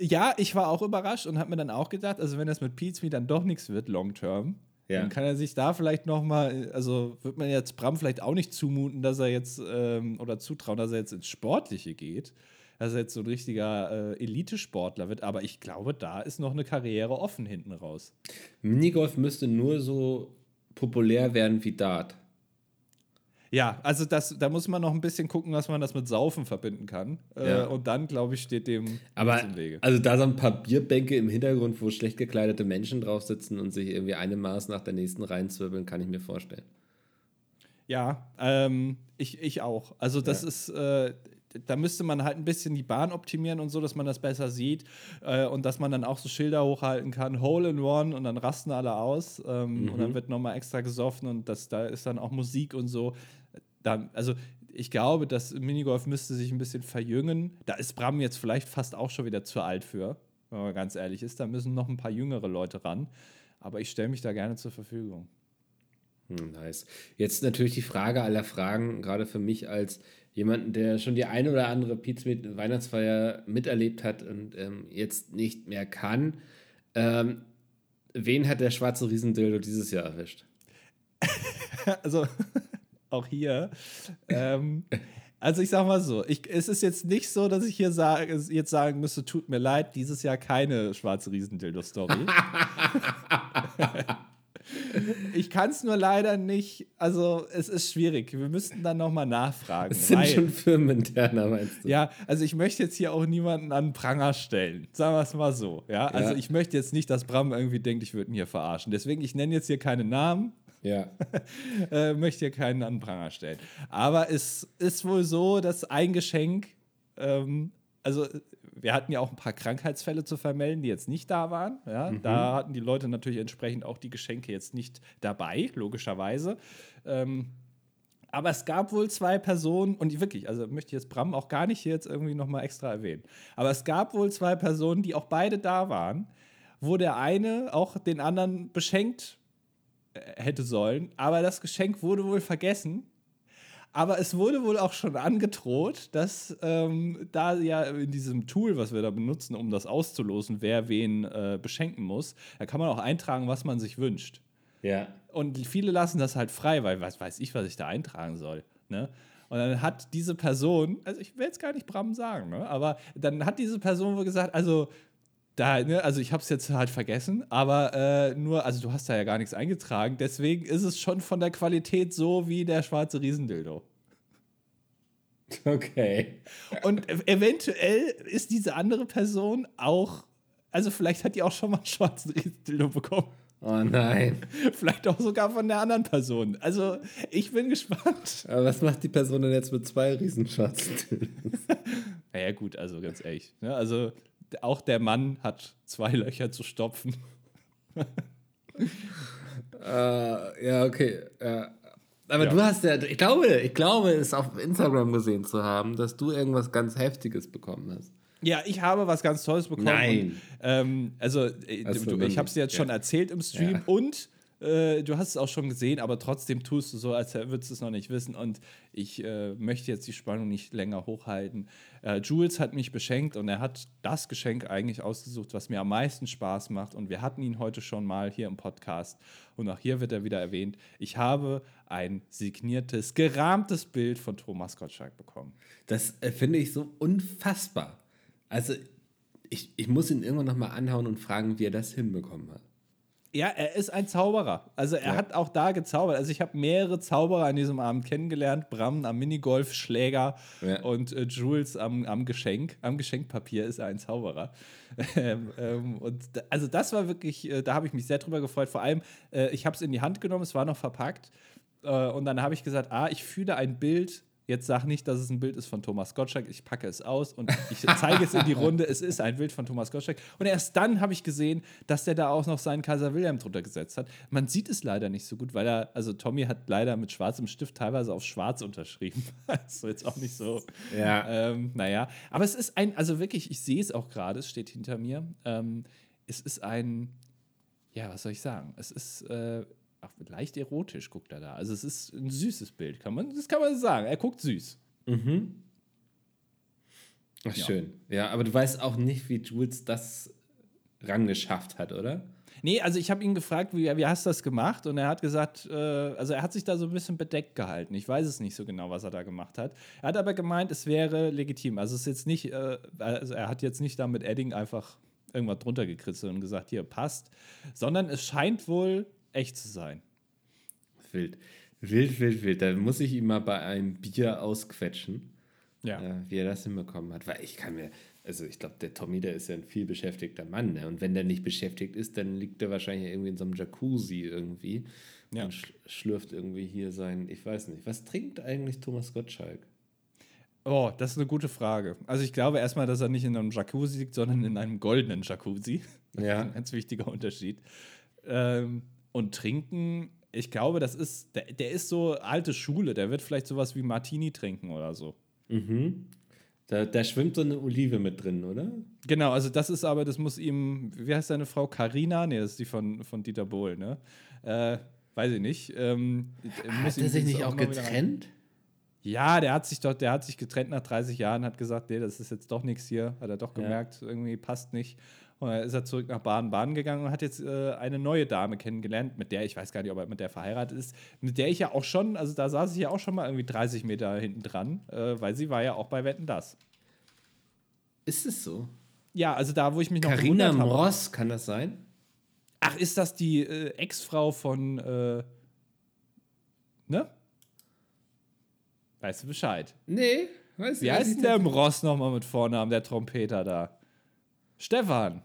Ja, ich war auch überrascht und habe mir dann auch gedacht, also wenn das mit Pizza dann doch nichts wird, long term, ja. Dann kann er sich da vielleicht noch mal, also wird man jetzt Bram vielleicht auch nicht zumuten, dass er jetzt ähm, oder zutrauen, dass er jetzt ins Sportliche geht, dass er jetzt so ein richtiger äh, Elitesportler wird. Aber ich glaube, da ist noch eine Karriere offen hinten raus. Minigolf müsste nur so populär werden wie Dart. Ja, also das, da muss man noch ein bisschen gucken, dass man das mit Saufen verbinden kann. Äh, ja. Äh, und dann, glaube ich, steht dem Aber, im Wege. Also da so ein paar Bierbänke im Hintergrund, wo schlecht gekleidete Menschen drauf sitzen und sich irgendwie eine Maß nach der nächsten reinzwirbeln, kann ich mir vorstellen. Ja, ähm, ich, ich auch. Also das ja. ist, äh, da müsste man halt ein bisschen die Bahn optimieren und so, dass man das besser sieht äh, und dass man dann auch so Schilder hochhalten kann, Hole in One und dann rasten alle aus ähm, mhm. und dann wird nochmal extra gesoffen und das, da ist dann auch Musik und so. Da, also ich glaube, das Minigolf müsste sich ein bisschen verjüngen. Da ist Bram jetzt vielleicht fast auch schon wieder zu alt für, wenn man ganz ehrlich ist. Da müssen noch ein paar jüngere Leute ran. Aber ich stelle mich da gerne zur Verfügung. Hm, nice. Jetzt natürlich die Frage aller Fragen, gerade für mich als jemanden, der schon die eine oder andere Pizza mit Weihnachtsfeier miterlebt hat und ähm, jetzt nicht mehr kann. Ähm, wen hat der schwarze Riesendildo dieses Jahr erwischt? also, auch hier. ähm, also ich sag mal so, ich, es ist jetzt nicht so, dass ich hier sage, jetzt sagen müsste, tut mir leid, dieses Jahr keine schwarze Riesendildo-Story. ich kann es nur leider nicht, also es ist schwierig. Wir müssten dann nochmal nachfragen. Es sind weil, schon firmeninterner, meinst du? Ja, also ich möchte jetzt hier auch niemanden an Pranger stellen. Sagen wir es mal so. Ja? Also ja. ich möchte jetzt nicht, dass Bram irgendwie denkt, ich würde ihn hier verarschen. Deswegen, ich nenne jetzt hier keine Namen. Ja. äh, möchte hier keinen an Pranger stellen. Aber es ist wohl so, dass ein Geschenk, ähm, also wir hatten ja auch ein paar Krankheitsfälle zu vermelden, die jetzt nicht da waren. Ja? Mhm. Da hatten die Leute natürlich entsprechend auch die Geschenke jetzt nicht dabei, logischerweise. Ähm, aber es gab wohl zwei Personen, und wirklich, also möchte ich jetzt Bram auch gar nicht hier jetzt irgendwie nochmal extra erwähnen. Aber es gab wohl zwei Personen, die auch beide da waren, wo der eine auch den anderen beschenkt äh, hätte sollen. Aber das Geschenk wurde wohl vergessen aber es wurde wohl auch schon angedroht, dass ähm, da ja in diesem Tool, was wir da benutzen, um das auszulosen, wer wen äh, beschenken muss, da kann man auch eintragen, was man sich wünscht. Ja. Und viele lassen das halt frei, weil was weiß ich, was ich da eintragen soll. Ne? Und dann hat diese Person, also ich will jetzt gar nicht Bram sagen, ne? aber dann hat diese Person wohl gesagt, also da, ne, also ich habe es jetzt halt vergessen, aber äh, nur, also du hast da ja gar nichts eingetragen, deswegen ist es schon von der Qualität so wie der schwarze Riesendildo. Okay. Und eventuell ist diese andere Person auch, also vielleicht hat die auch schon mal einen schwarzen Riesendildo bekommen. Oh nein. Vielleicht auch sogar von der anderen Person. Also, ich bin gespannt. Aber was macht die Person denn jetzt mit zwei Riesenschwarzen naja, gut, also ganz ehrlich. Ne? Also, auch der Mann hat zwei Löcher zu stopfen. äh, ja, okay. Äh, aber ja. du hast ja, ich glaube, ich glaube, es auf Instagram gesehen zu haben, dass du irgendwas ganz Heftiges bekommen hast. Ja, ich habe was ganz Tolles bekommen. Nein. Und, ähm, also, äh, du, ich habe es dir jetzt ja. schon erzählt im Stream ja. und äh, du hast es auch schon gesehen, aber trotzdem tust du so, als würdest du es noch nicht wissen. Und ich äh, möchte jetzt die Spannung nicht länger hochhalten. Äh, Jules hat mich beschenkt und er hat das Geschenk eigentlich ausgesucht, was mir am meisten Spaß macht. Und wir hatten ihn heute schon mal hier im Podcast. Und auch hier wird er wieder erwähnt. Ich habe ein signiertes, gerahmtes Bild von Thomas Gottschalk bekommen. Das äh, finde ich so unfassbar. Also, ich, ich muss ihn irgendwann nochmal anhauen und fragen, wie er das hinbekommen hat. Ja, er ist ein Zauberer. Also er ja. hat auch da gezaubert. Also ich habe mehrere Zauberer an diesem Abend kennengelernt. Bram am Minigolf, Schläger ja. und äh, Jules am, am Geschenk. Am Geschenkpapier ist er ein Zauberer. ähm, ähm, und also das war wirklich, äh, da habe ich mich sehr drüber gefreut. Vor allem, äh, ich habe es in die Hand genommen, es war noch verpackt. Äh, und dann habe ich gesagt, ah, ich fühle ein Bild Jetzt sag nicht, dass es ein Bild ist von Thomas Gottschalk. Ich packe es aus und ich zeige es in die Runde. Es ist ein Bild von Thomas Gottschalk. Und erst dann habe ich gesehen, dass der da auch noch seinen Kaiser Wilhelm drunter gesetzt hat. Man sieht es leider nicht so gut, weil er, also Tommy hat leider mit schwarzem Stift teilweise auf schwarz unterschrieben. also jetzt auch nicht so. Ja. Ähm, naja. Aber es ist ein, also wirklich, ich sehe es auch gerade, es steht hinter mir. Ähm, es ist ein, ja, was soll ich sagen? Es ist. Äh, ach, leicht erotisch guckt er da. Also es ist ein süßes Bild, kann man, das kann man sagen. Er guckt süß. Mhm. Ach, ja. schön. Ja, aber du weißt auch nicht, wie Jules das rangeschafft hat, oder? Nee, also ich habe ihn gefragt, wie, wie hast du das gemacht? Und er hat gesagt, äh, also er hat sich da so ein bisschen bedeckt gehalten. Ich weiß es nicht so genau, was er da gemacht hat. Er hat aber gemeint, es wäre legitim. Also es ist jetzt nicht, äh, also er hat jetzt nicht da mit Edding einfach irgendwas drunter gekritzelt und gesagt, hier passt, sondern es scheint wohl echt zu sein. Wild. Wild, wild, wild. Da muss ich ihn mal bei einem Bier ausquetschen, ja. äh, wie er das hinbekommen hat. Weil ich kann mir, also ich glaube, der Tommy, der ist ja ein viel beschäftigter Mann. Ne? Und wenn der nicht beschäftigt ist, dann liegt er wahrscheinlich irgendwie in so einem Jacuzzi irgendwie Ja. und sch schlürft irgendwie hier sein, ich weiß nicht. Was trinkt eigentlich Thomas Gottschalk? Oh, das ist eine gute Frage. Also ich glaube erstmal, dass er nicht in einem Jacuzzi liegt, sondern in einem goldenen Jacuzzi. Ja. Ein ganz wichtiger Unterschied. Ähm, und trinken, ich glaube, das ist, der, der ist so alte Schule, der wird vielleicht sowas wie Martini trinken oder so. Mhm. Da, da schwimmt so eine Olive mit drin, oder? Genau, also das ist aber, das muss ihm, wie heißt seine Frau? Carina? Nee, das ist die von, von Dieter Bohlen, ne? Äh, weiß ich nicht. Ähm, Hat er sich nicht auch getrennt? Ja, der hat sich doch, der hat sich getrennt nach 30 Jahren, hat gesagt, nee, das ist jetzt doch nichts hier, hat er doch Ja. gemerkt, irgendwie passt nicht. Und dann ist er zurück nach Baden-Baden gegangen und hat jetzt äh, eine neue Dame kennengelernt, mit der ich weiß gar nicht, ob er mit der verheiratet ist, mit der ich ja auch schon, also da saß ich ja auch schon mal irgendwie 30 Meter hinten dran, äh, weil sie war ja auch bei Wetten das. Ist es so? Ja, also da, wo ich mich noch Carina. Moss, kann das sein? Ach, ist das die äh, Ex-Frau von, äh, ne? Weißt du Bescheid? Nee, weiß Wie heißt denn der im Ross nochmal mit Vornamen, der Trompeter da? Stefan.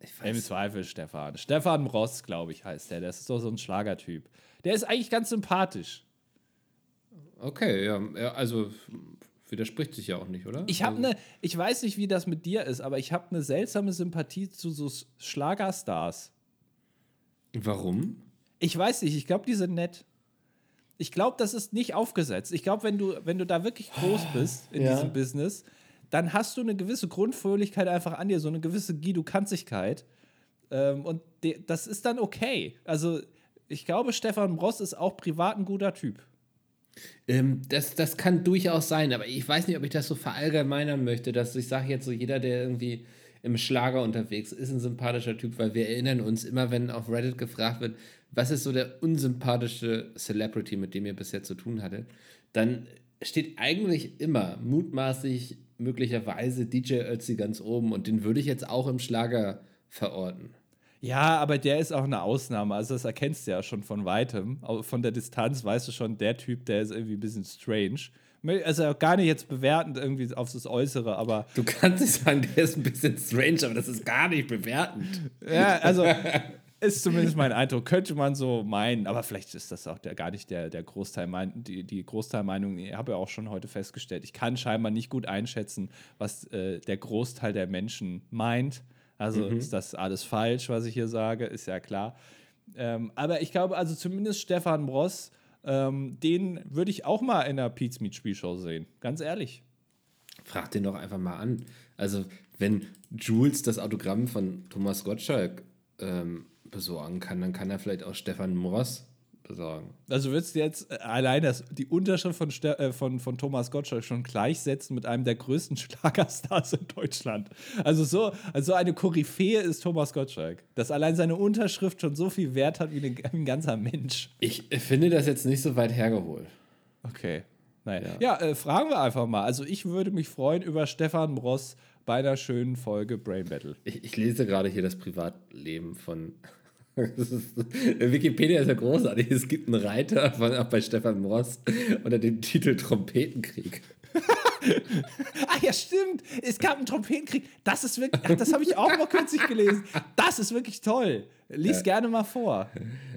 Ich Im. Zweifel Stefan. Stefan Ross, glaube ich, heißt der. Das ist doch so ein Schlagertyp. Der ist eigentlich ganz sympathisch. Okay, ja, also widerspricht sich ja auch nicht, oder? Ich habe also, eine, ich weiß nicht, wie das mit dir ist, aber ich habe eine seltsame Sympathie zu so Schlagerstars. Warum? Ich weiß nicht, ich glaube, die sind nett. Ich glaube, das ist nicht aufgesetzt. Ich glaube, wenn du, wenn du da wirklich groß bist in Ja. diesem Business, dann hast du eine gewisse Grundfröhlichkeit einfach an dir, so eine gewisse Guido-Kanzigkeit. Ähm, und das ist dann okay. Also, ich glaube, Stefan Bross ist auch privat ein guter Typ. Ähm, das, das kann durchaus sein, aber ich weiß nicht, ob ich das so verallgemeinern möchte, dass ich sage jetzt so, jeder, der irgendwie im Schlager unterwegs ist, ein sympathischer Typ, weil wir erinnern uns immer, wenn auf Reddit gefragt wird, was ist so der unsympathische Celebrity, mit dem ihr bisher zu tun hattet, dann steht eigentlich immer mutmaßlich möglicherweise DJ Ötzi ganz oben und den würde ich jetzt auch im Schlager verorten. Ja, aber der ist auch eine Ausnahme. Also, das erkennst du ja schon von weitem. Von der Distanz weißt du schon, der Typ, der ist irgendwie ein bisschen strange. Also, gar nicht jetzt bewertend irgendwie auf das Äußere, aber Du kannst nicht sagen, der ist ein bisschen strange, aber das ist gar nicht bewertend. Ja, also ist zumindest mein Eindruck. Könnte man so meinen, aber vielleicht ist das auch der, gar nicht der, der Großteil, mein, die, die Großteilmeinung. Ich habe ja auch schon heute festgestellt, ich kann scheinbar nicht gut einschätzen, was äh, der Großteil der Menschen meint. Also ist das alles falsch, was ich hier sage, ist ja klar. Ähm, aber ich glaube, also zumindest Stefan Bross, ähm, den würde ich auch mal in der Pete's Meat Spielshow sehen. Ganz ehrlich. Frag den doch einfach mal an. Also, wenn Jules das Autogramm von Thomas Gottschalk ähm, besorgen kann, dann kann er vielleicht auch Stefan Moss besorgen. Also würdest du jetzt äh, allein das, die Unterschrift von, äh, von, von Thomas Gottschalk schon gleichsetzen mit einem der größten Schlagerstars in Deutschland? Also so, also eine Koryphäe ist Thomas Gottschalk. Dass allein seine Unterschrift schon so viel Wert hat wie ein, ein ganzer Mensch. Ich finde das jetzt nicht so weit hergeholt. Okay. Naja. Ja, äh, fragen wir einfach mal. Also ich würde mich freuen über Stefan Bross bei einer schönen Folge Brain Battle. Ich, ich lese gerade hier das Privatleben von. Ist, Wikipedia ist ja großartig. Es gibt einen Reiter von, auch bei Stefan Moss unter dem Titel Trompetenkrieg. Ah ja, stimmt. Es gab einen Trompetenkrieg. Das ist wirklich, ach, das habe ich auch noch kürzlich gelesen. Das ist wirklich toll. Lies gerne mal vor.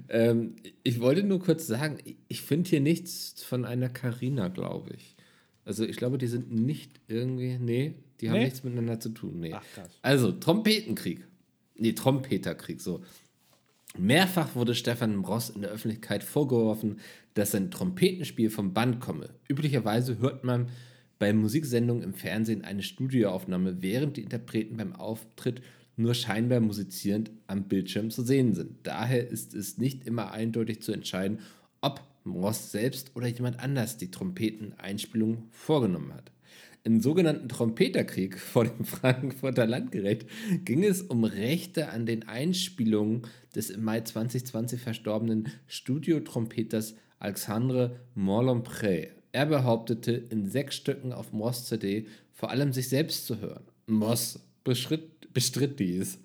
Ähm, ich wollte nur kurz sagen, ich- finde hier nichts von einer Carina, glaube ich. Also ich glaube, die sind nicht irgendwie, nee, die haben Nee? nichts miteinander zu tun. Nee. Ach, krass. Also Trompetenkrieg. Nee, Trompeterkrieg, so. Mehrfach wurde Stefan Ross in der Öffentlichkeit vorgeworfen, dass sein Trompetenspiel vom Band komme. Üblicherweise hört man bei Musiksendungen im Fernsehen eine Studioaufnahme, während die Interpreten beim Auftritt nur scheinbar musizierend am Bildschirm zu sehen sind. Daher ist es nicht immer eindeutig zu entscheiden, ob Ross selbst oder jemand anders die Trompeteneinspielung vorgenommen hat. Im sogenannten Trompeterkrieg vor dem Frankfurter Landgericht ging es um Rechte an den Einspielungen des im Mai 2020 verstorbenen Studiotrompeters Alexandre Morlompré. Er behauptete, in sechs Stücken auf Moss CD vor allem sich selbst zu hören. Moss bestritt, bestritt dies.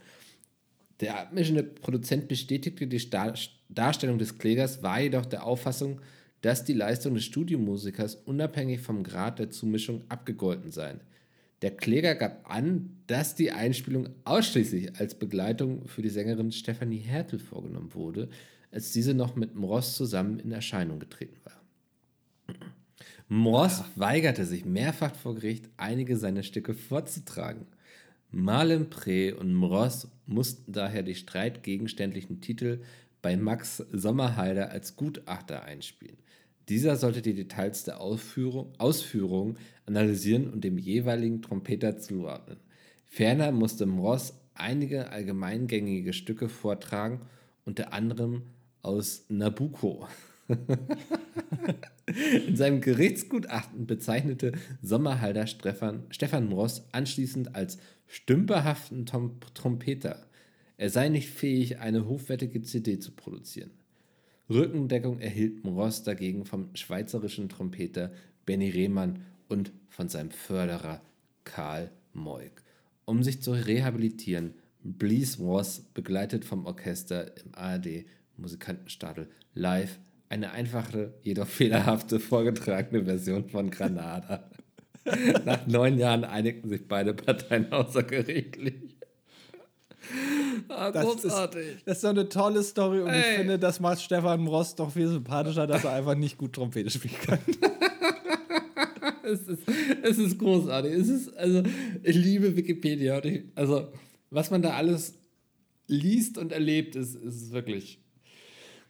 Der abmischende Produzent bestätigte die Star Darstellung des Klägers, war jedoch der Auffassung, dass die Leistung des Studiomusikers unabhängig vom Grad der Zumischung abgegolten seien. Der Kläger gab an, dass die Einspielung ausschließlich als Begleitung für die Sängerin Stefanie Hertel vorgenommen wurde. als diese noch mit Mross zusammen in Erscheinung getreten war. Mross weigerte sich mehrfach vor Gericht, einige seiner Stücke vorzutragen. Malempré und Mross mussten daher die streitgegenständlichen Titel bei Max Sommerhalder als Gutachter einspielen. Dieser sollte die Details der Ausführung, Ausführung analysieren und dem jeweiligen Trompeter zuordnen. Ferner musste Mross einige allgemeingängige Stücke vortragen, unter anderem aus Nabucco. In seinem Gerichtsgutachten bezeichnete Sommerhalder Stefan, Stefan Ross anschließend als stümperhaften Tom Trompeter. Er sei nicht fähig, eine hochwertige CD zu produzieren. Rückendeckung erhielt Ross dagegen vom schweizerischen Trompeter Benny Rehmann und von seinem Förderer Karl Moik. Um sich zu rehabilitieren, blies Ross, begleitet vom Orchester im ARD Musikantenstadel, live eine einfache, jedoch fehlerhafte vorgetragene Version von Granada. Nach neun Jahren einigten sich beide Parteien außergerichtlich. Ah, das großartig. Ist, das ist so eine tolle Story und Ey. ich finde, das macht Stefan Ross doch viel sympathischer, dass er einfach nicht gut Trompete spielen kann. es, ist, es ist großartig. Es ist, also, ich liebe Wikipedia. also, was man da alles liest und erlebt, ist, ist wirklich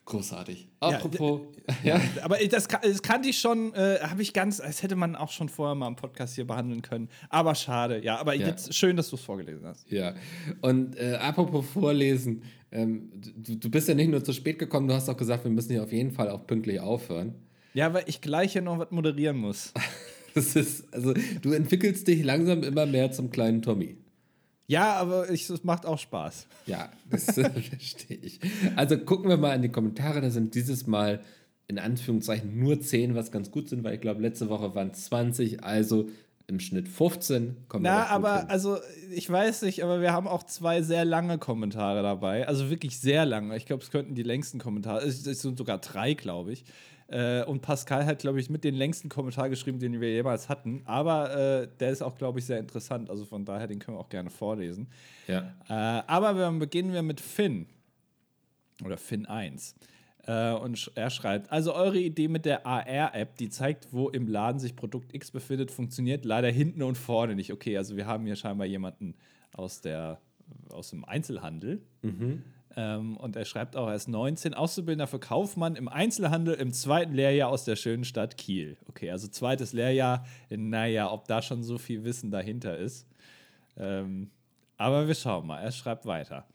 Großartig. Apropos. Ja, ja. aber das, das kannte ich schon, äh, habe ich ganz, das hätte man auch schon vorher mal im Podcast hier behandeln können. Aber schade, ja. Aber ja. jetzt schön, dass du es vorgelesen hast. Ja. Und äh, apropos Vorlesen, ähm, du, du bist ja nicht nur zu spät gekommen, du hast auch gesagt, wir müssen hier auf jeden Fall auch pünktlich aufhören. Ja, weil ich gleich hier noch was moderieren muss. das ist, also du entwickelst dich langsam immer mehr zum kleinen Tommy. Ja, aber es macht auch Spaß. Ja, das verstehe ich. Also gucken wir mal in die Kommentare. Da sind dieses Mal in Anführungszeichen nur 10, was ganz gut sind, weil ich glaube, letzte Woche waren 20, also im Schnitt 15. Kommen Na, aber hin. also ich weiß nicht, aber wir haben auch zwei sehr lange Kommentare dabei. Also wirklich sehr lange. Ich glaube, es könnten die längsten Kommentare. Es sind sogar drei, glaube ich. Äh, und Pascal hat, glaube ich, mit den längsten Kommentar geschrieben, den wir jemals hatten. Aber äh, der ist auch, glaube ich, sehr interessant. Also von daher, den können wir auch gerne vorlesen. Ja. Äh, aber dann beginnen wir mit Finn. Oder Finn 1. Äh, und er schreibt: Also, eure Idee mit der AR-App, die zeigt, wo im Laden sich Produkt X befindet, funktioniert leider hinten und vorne nicht. Okay, also wir haben hier scheinbar jemanden aus, der, aus dem Einzelhandel. Mhm ähm, und er schreibt auch, er ist 19, Auszubildender für Kaufmann im Einzelhandel im zweiten Lehrjahr aus der schönen Stadt Kiel. Okay, also zweites Lehrjahr. Naja, ob da schon so viel Wissen dahinter ist. Ähm, aber wir schauen mal. Er schreibt weiter.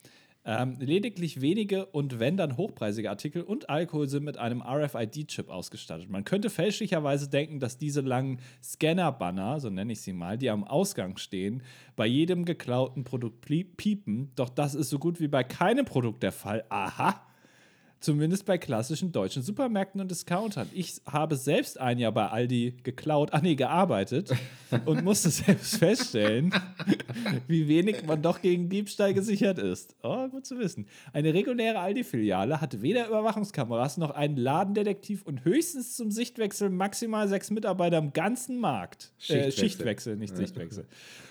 Ähm, lediglich wenige und wenn dann hochpreisige Artikel und Alkohol sind mit einem RFID-Chip ausgestattet. Man könnte fälschlicherweise denken, dass diese langen Scanner-Banner, so nenne ich sie mal, die am Ausgang stehen, bei jedem geklauten Produkt piepen. Doch das ist so gut wie bei keinem Produkt der Fall. Aha! Zumindest bei klassischen deutschen Supermärkten und Discountern. Ich habe selbst ein Jahr bei Aldi geklaut, ah nee, gearbeitet und musste selbst feststellen, wie wenig man doch gegen Diebstahl gesichert ist. Oh, gut zu wissen. Eine reguläre Aldi-Filiale hat weder Überwachungskameras noch einen Ladendetektiv und höchstens zum Sichtwechsel maximal sechs Mitarbeiter im ganzen Markt. Schichtwechsel, äh, Schichtwechsel nicht Sichtwechsel.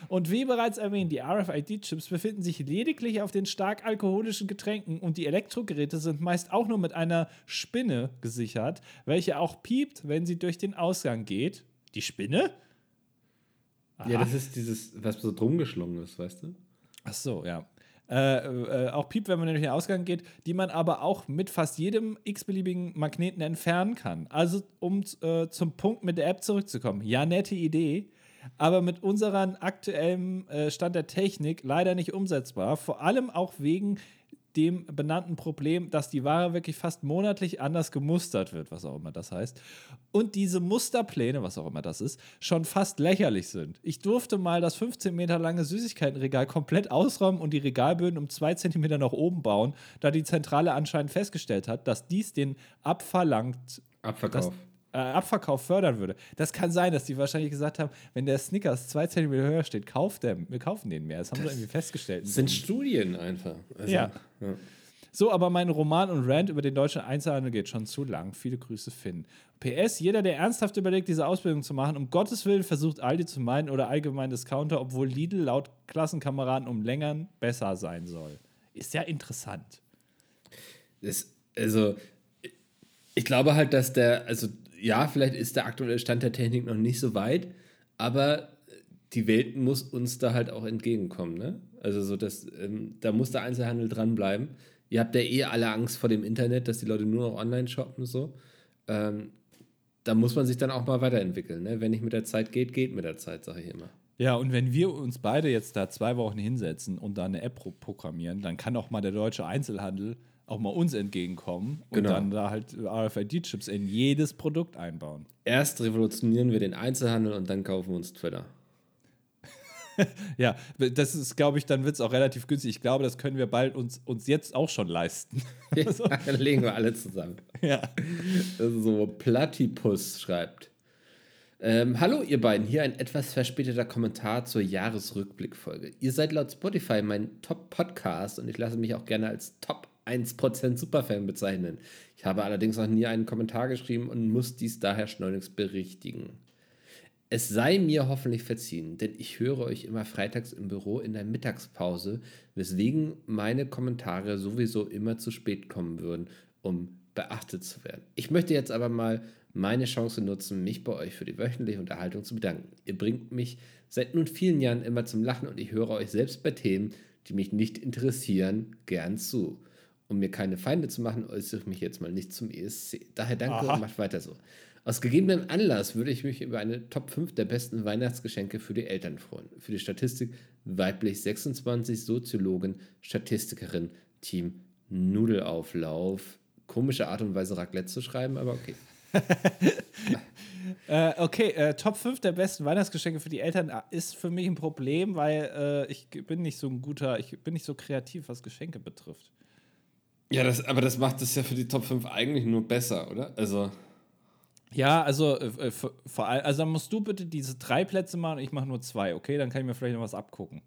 Und wie bereits erwähnt, die RFID-Chips befinden sich lediglich auf den stark alkoholischen Getränken und die Elektrogeräte sind meist auch auch nur mit einer Spinne gesichert, welche auch piept, wenn sie durch den Ausgang geht. Die Spinne? Aha. Ja, das ist dieses, was so drum geschlungen ist, weißt du? Ach so, ja. Äh, äh, auch piept, wenn man durch den Ausgang geht, die man aber auch mit fast jedem x-beliebigen Magneten entfernen kann. Also, um äh, zum Punkt mit der App zurückzukommen. Ja, nette Idee, aber mit unserem aktuellen äh, Stand der Technik leider nicht umsetzbar. Vor allem auch wegen dem benannten Problem, dass die Ware wirklich fast monatlich anders gemustert wird, was auch immer das heißt. Und diese Musterpläne, was auch immer das ist, schon fast lächerlich sind. Ich durfte mal das 15 Meter lange Süßigkeitenregal komplett ausräumen und die Regalböden um zwei Zentimeter nach oben bauen, da die Zentrale anscheinend festgestellt hat, dass dies den abverlangt. Abverkauf äh, Abverkauf fördern würde. Das kann sein, dass die wahrscheinlich gesagt haben, wenn der Snickers zwei Zentimeter höher steht, kauft der, wir kaufen den mehr. Das haben sie irgendwie festgestellt. Das sind Studien einfach. Also, ja. ja. So, aber mein Roman und Rant über den deutschen Einzelhandel geht schon zu lang. Viele Grüße, Finn. PS, jeder, der ernsthaft überlegt, diese Ausbildung zu machen, um Gottes Willen versucht Aldi zu meinen oder allgemein Discounter, obwohl Lidl laut Klassenkameraden um längern besser sein soll. Ist ja interessant. Das also ich glaube halt, dass der, also ja, vielleicht ist der aktuelle Stand der Technik noch nicht so weit, aber die Welt muss uns da halt auch entgegenkommen, ne? Also so, dass, ähm, da muss der Einzelhandel dranbleiben. Ihr habt ja eh alle Angst vor dem Internet, dass die Leute nur noch online shoppen so. Ähm, da muss man sich dann auch mal weiterentwickeln. Ne? Wenn nicht mit der Zeit geht, geht mit der Zeit, sage ich immer. Ja, und wenn wir uns beide jetzt da zwei Wochen hinsetzen und da eine App programmieren, dann kann auch mal der deutsche Einzelhandel auch mal uns entgegenkommen und Genau. dann da halt RFID-Chips in jedes Produkt einbauen. Erst revolutionieren wir den Einzelhandel und dann kaufen wir uns Twitter. Ja, das ist, glaube ich, dann wird es auch relativ günstig. Ich glaube, das können wir bald uns, uns jetzt auch schon leisten. Also, dann legen wir alle zusammen. ja. So, Platypus schreibt. Ähm, Hallo ihr beiden, hier ein etwas verspäteter Kommentar zur Jahresrückblickfolge. Ihr seid laut Spotify mein Top-Podcast und ich lasse mich auch gerne als Top 1% Superfan bezeichnen. Ich habe allerdings noch nie einen Kommentar geschrieben und muss dies daher schleunigst berichtigen. Es sei mir hoffentlich verziehen, denn ich höre euch immer freitags im Büro in der Mittagspause, weswegen meine Kommentare sowieso immer zu spät kommen würden, um beachtet zu werden. Ich möchte jetzt aber mal meine Chance nutzen, mich bei euch für die wöchentliche Unterhaltung zu bedanken. Ihr bringt mich seit nun vielen Jahren immer zum Lachen und ich höre euch selbst bei Themen, die mich nicht interessieren, gern zu. Um mir keine Feinde zu machen, äußere ich mich jetzt mal nicht zum ESC. Daher danke Aha. und macht weiter so. Aus gegebenem Anlass würde ich mich über eine Top 5 der besten Weihnachtsgeschenke für die Eltern freuen. Für die Statistik weiblich 26, Soziologin, Statistikerin, Team Nudelauflauf. Komische Art und Weise Raclette zu schreiben, aber okay. Äh, okay, äh, Top 5 der besten Weihnachtsgeschenke für die Eltern äh, ist für mich ein Problem, weil äh, ich bin nicht so ein guter, ich bin nicht so kreativ, was Geschenke betrifft. Ja, das, aber das macht es ja für die Top 5 eigentlich nur besser, oder? Also. Ja, also äh, äh, vor vor allem, also dann musst du bitte diese drei Plätze machen und ich mache nur zwei, okay? Dann kann ich mir vielleicht noch was abgucken.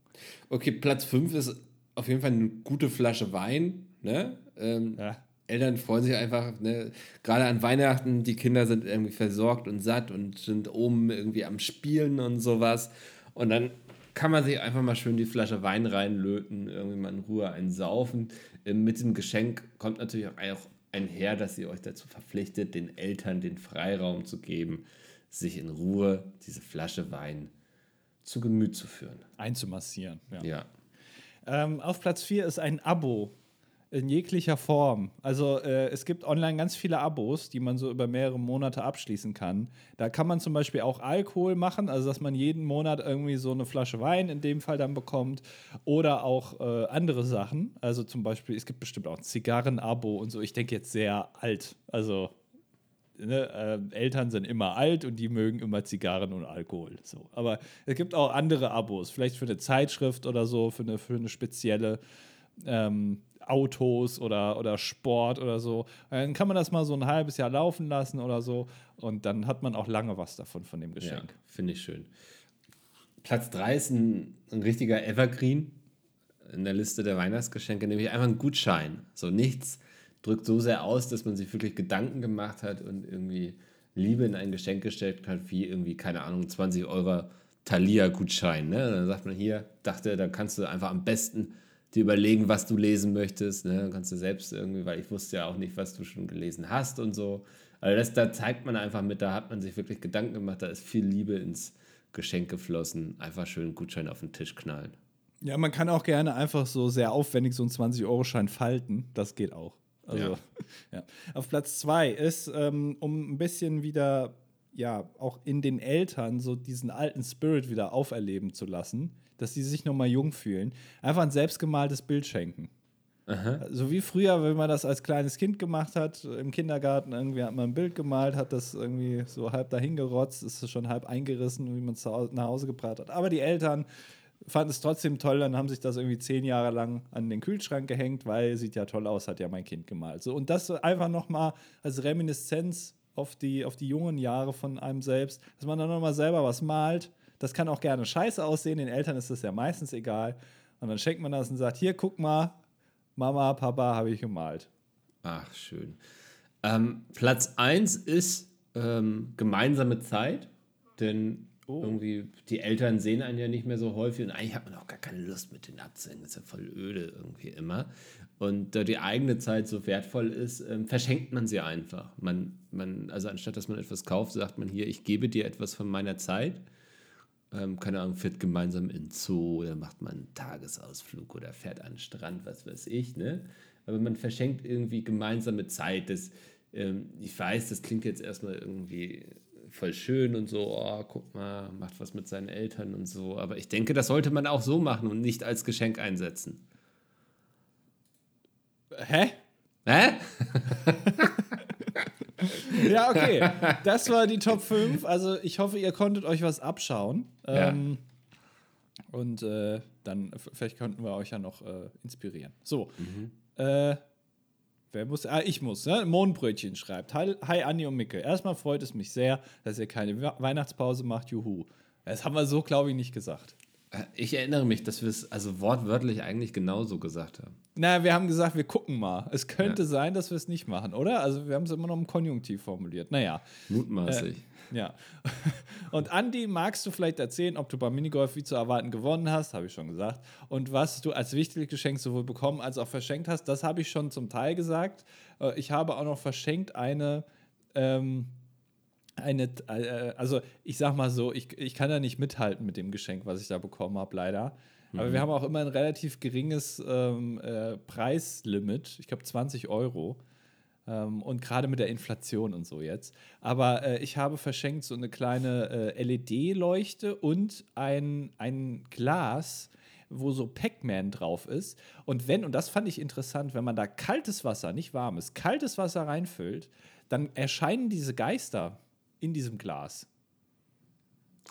Okay, Platz 5 ist auf jeden Fall eine gute Flasche Wein, ne? Ähm, Ja. Eltern freuen sich einfach, ne? gerade an Weihnachten, die Kinder sind irgendwie versorgt und satt und sind oben irgendwie am Spielen und sowas. Und dann kann man sich einfach mal schön die Flasche Wein reinlöten, irgendwie mal in Ruhe einen saufen. Ähm, Mit dem Geschenk kommt natürlich auch einher, dass ihr euch dazu verpflichtet, den Eltern den Freiraum zu geben, sich in Ruhe diese Flasche Wein zu Gemüt zu führen. Einzumassieren. Ja. Ja. Ähm, auf Platz 4 ist ein Abo in jeglicher Form. Also äh, es gibt online ganz viele Abos, die man so über mehrere Monate abschließen kann. Da kann man zum Beispiel auch Alkohol machen, also dass man jeden Monat irgendwie so eine Flasche Wein in dem Fall dann bekommt oder auch äh, andere Sachen. Also zum Beispiel, es gibt bestimmt auch ein Zigarren-Abo und so. Ich denke jetzt sehr alt. Also ne, äh, Eltern sind immer alt und die mögen immer Zigarren und Alkohol. So. Aber es gibt auch andere Abos, vielleicht für eine Zeitschrift oder so, für eine, für eine spezielle ähm, Autos oder, oder Sport oder so. Dann kann man das mal so ein halbes Jahr laufen lassen oder so und dann hat man auch lange was davon, von dem Ja, Geschenk. finde ich schön. Platz 3 ist ein, ein richtiger Evergreen in der Liste der Weihnachtsgeschenke, nämlich einfach ein Gutschein. So nichts drückt so sehr aus, dass man sich wirklich Gedanken gemacht hat und irgendwie Liebe in ein Geschenk gesteckt hat, wie irgendwie, keine Ahnung, 20 Euro Thalia-Gutschein. Ne? Dann sagt man hier, dachte, da kannst du einfach am besten dir überlegen, was du lesen möchtest. Ne? Dann kannst du selbst irgendwie, weil ich wusste ja auch nicht, was du schon gelesen hast und so. Also das, da zeigt man einfach mit, da hat man sich wirklich Gedanken gemacht, da ist viel Liebe ins Geschenk geflossen. Einfach schön einen Gutschein auf den Tisch knallen. Ja, man kann auch gerne einfach so sehr aufwendig so einen 20-Euro-Schein falten. Das geht auch. Also, Ja. ja. Auf Platz zwei ist, ähm, um ein bisschen wieder, ja, auch in den Eltern so diesen alten Spirit wieder auferleben zu lassen, dass sie sich nochmal jung fühlen, einfach ein selbstgemaltes Bild schenken. So wie früher, wenn man das als kleines Kind gemacht hat, im Kindergarten, irgendwie hat man ein Bild gemalt, hat das irgendwie so halb dahin gerotzt, ist schon halb eingerissen, wie man es nach Hause gebracht hat. Aber die Eltern fanden es trotzdem toll, dann haben sich das irgendwie zehn Jahre lang an den Kühlschrank gehängt, weil sieht ja toll aus, hat ja mein Kind gemalt. So, und das einfach nochmal als Reminiszenz auf die, auf die jungen Jahre von einem selbst, dass man dann nochmal selber was malt. Das kann auch gerne scheiße aussehen, den Eltern ist das ja meistens egal. Und dann schenkt man das und sagt, hier, guck mal, Mama, Papa, habe ich gemalt. Ach, schön. Ähm, Platz 1 ist ähm, gemeinsame Zeit, denn Oh. Irgendwie, die Eltern sehen einen ja nicht mehr so häufig und eigentlich hat man auch gar keine Lust mit denen abzuhängen. Das ist ja voll öde irgendwie immer. Und da die eigene Zeit so wertvoll ist, ähm, verschenkt man sie einfach. Man, man, also anstatt dass man etwas kauft, sagt man hier, ich gebe dir etwas von meiner Zeit. Ähm, keine Ahnung, fährt gemeinsam in Zoo oder macht man einen Tagesausflug oder fährt an den Strand, was weiß ich. Ne? Aber man verschenkt irgendwie gemeinsame Zeit. Das, ähm, ich weiß, das klingt jetzt erstmal irgendwie voll schön und so, oh, guck mal, macht was mit seinen Eltern und so. Aber ich denke, das sollte man auch so machen und nicht als Geschenk einsetzen. Hä? Hä? ja, okay. Das war die Top 5. Also ich hoffe, ihr konntet euch was abschauen. Ja. Ähm, und äh, dann, vielleicht könnten wir euch ja noch äh, inspirieren. So. Mhm. Äh, Wer muss? Ah, ich muss, ne? Mondbrötchen schreibt. Hi, hi Anni und Micke. Erstmal freut es mich sehr, dass ihr keine Weihnachtspause macht. Juhu. Das haben wir so, glaube ich, nicht gesagt. Ich erinnere mich, dass wir es also wortwörtlich eigentlich genauso gesagt haben. Na, wir haben gesagt, wir gucken mal. Es könnte ja. sein, dass wir es nicht machen, oder? Also wir haben es immer noch im Konjunktiv formuliert. Naja. Mutmaßlich. Äh, ja. Und Andi, magst du vielleicht erzählen, ob du beim Minigolf wie zu erwarten gewonnen hast? Habe ich schon gesagt. Und was du als wichtiges Geschenk sowohl bekommen als auch verschenkt hast, das habe ich schon zum Teil gesagt. Äh, ich habe auch noch verschenkt eine. Ähm, eine, äh, also ich sag mal so, ich, ich kann da nicht mithalten mit dem Geschenk, was ich da bekommen habe, leider. Aber mhm. wir haben auch immer ein relativ geringes ähm, äh, Preislimit, ich glaube 20 Euro. Ähm, und gerade mit der Inflation und so jetzt. Aber äh, ich habe verschenkt so eine kleine äh, LED-Leuchte und ein, ein Glas, wo so Pac-Man drauf ist. Und wenn, und das fand ich interessant, wenn man da kaltes Wasser, nicht warmes, kaltes Wasser reinfüllt, dann erscheinen diese Geister in diesem Glas.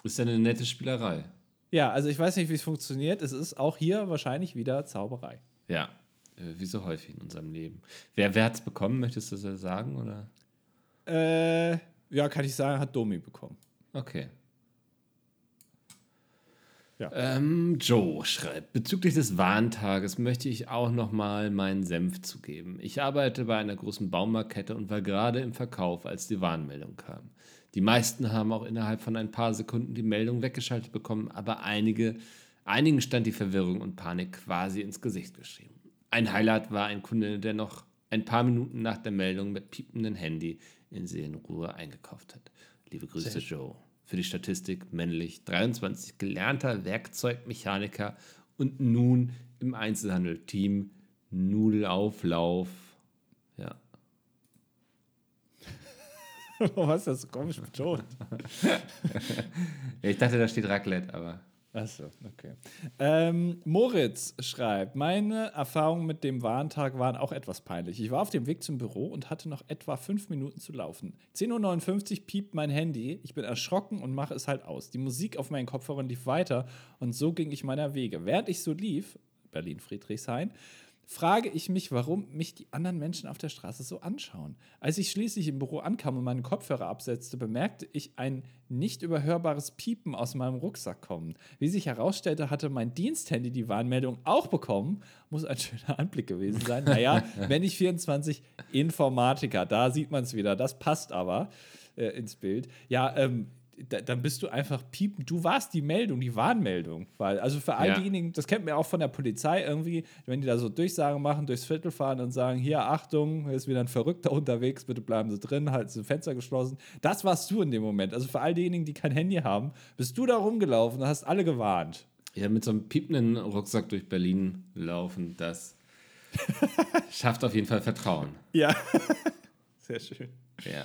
Ist ja eine nette Spielerei. Ja, also ich weiß nicht, wie es funktioniert. Es ist auch hier wahrscheinlich wieder Zauberei. Ja, äh, wie so häufig in unserem Leben. Wer, wer hat es bekommen, möchtest du das sagen? Oder? Äh, ja, kann ich sagen, hat Domi bekommen. Okay. Ja. Ähm, Joe schreibt, bezüglich des Warntages möchte ich auch nochmal meinen Senf zugeben. Ich arbeite bei einer großen Baumarktkette und war gerade im Verkauf, als die Warnmeldung kam. Die meisten haben auch innerhalb von ein paar Sekunden die Meldung weggeschaltet bekommen, aber einige, einigen stand die Verwirrung und Panik quasi ins Gesicht geschrieben. Ein Highlight war ein Kunde, der noch ein paar Minuten nach der Meldung mit piependem Handy in Seelenruhe eingekauft hat. Liebe Grüße, Sehr. Joe für die Statistik männlich, 23, gelernter Werkzeugmechaniker und nun im Einzelhandel Team Nudelauflauf. Ja. Warum hast du das so komisch betont? ich dachte, da steht Raclette, aber. Achso, okay. Ähm, Moritz schreibt, meine Erfahrungen mit dem Warntag waren auch etwas peinlich. Ich war auf dem Weg zum Büro und hatte noch etwa fünf Minuten zu laufen. 10.59 Uhr piept mein Handy. Ich bin erschrocken und mache es halt aus. Die Musik auf meinen Kopfhörern lief weiter und so ging ich meiner Wege. Während ich so lief, Berlin-Friedrichshain, frage ich mich, warum mich die anderen Menschen auf der Straße so anschauen. Als ich schließlich im Büro ankam und meine Kopfhörer absetzte, bemerkte ich ein nicht überhörbares Piepen aus meinem Rucksack kommen. Wie sich herausstellte, hatte mein Diensthandy die Warnmeldung auch bekommen. Muss ein schöner Anblick gewesen sein. Naja, wenn ich 24 Informatiker, da sieht man es wieder. Das passt aber äh, ins Bild. Ja, ähm, da, dann bist du einfach piepen. Du warst die Meldung, die Warnmeldung. Weil, also für all ja. diejenigen, das kennt man ja auch von der Polizei irgendwie, wenn die da so Durchsagen machen, durchs Viertel fahren und sagen: Hier, Achtung, hier ist wieder ein Verrückter unterwegs, bitte bleiben Sie drin, halten Sie Fenster geschlossen. Das warst du in dem Moment. Also für all diejenigen, die kein Handy haben, bist du da rumgelaufen und hast alle gewarnt. Ja, mit so einem piependen Rucksack durch Berlin laufen, das schafft auf jeden Fall Vertrauen. Ja, sehr schön. Ja.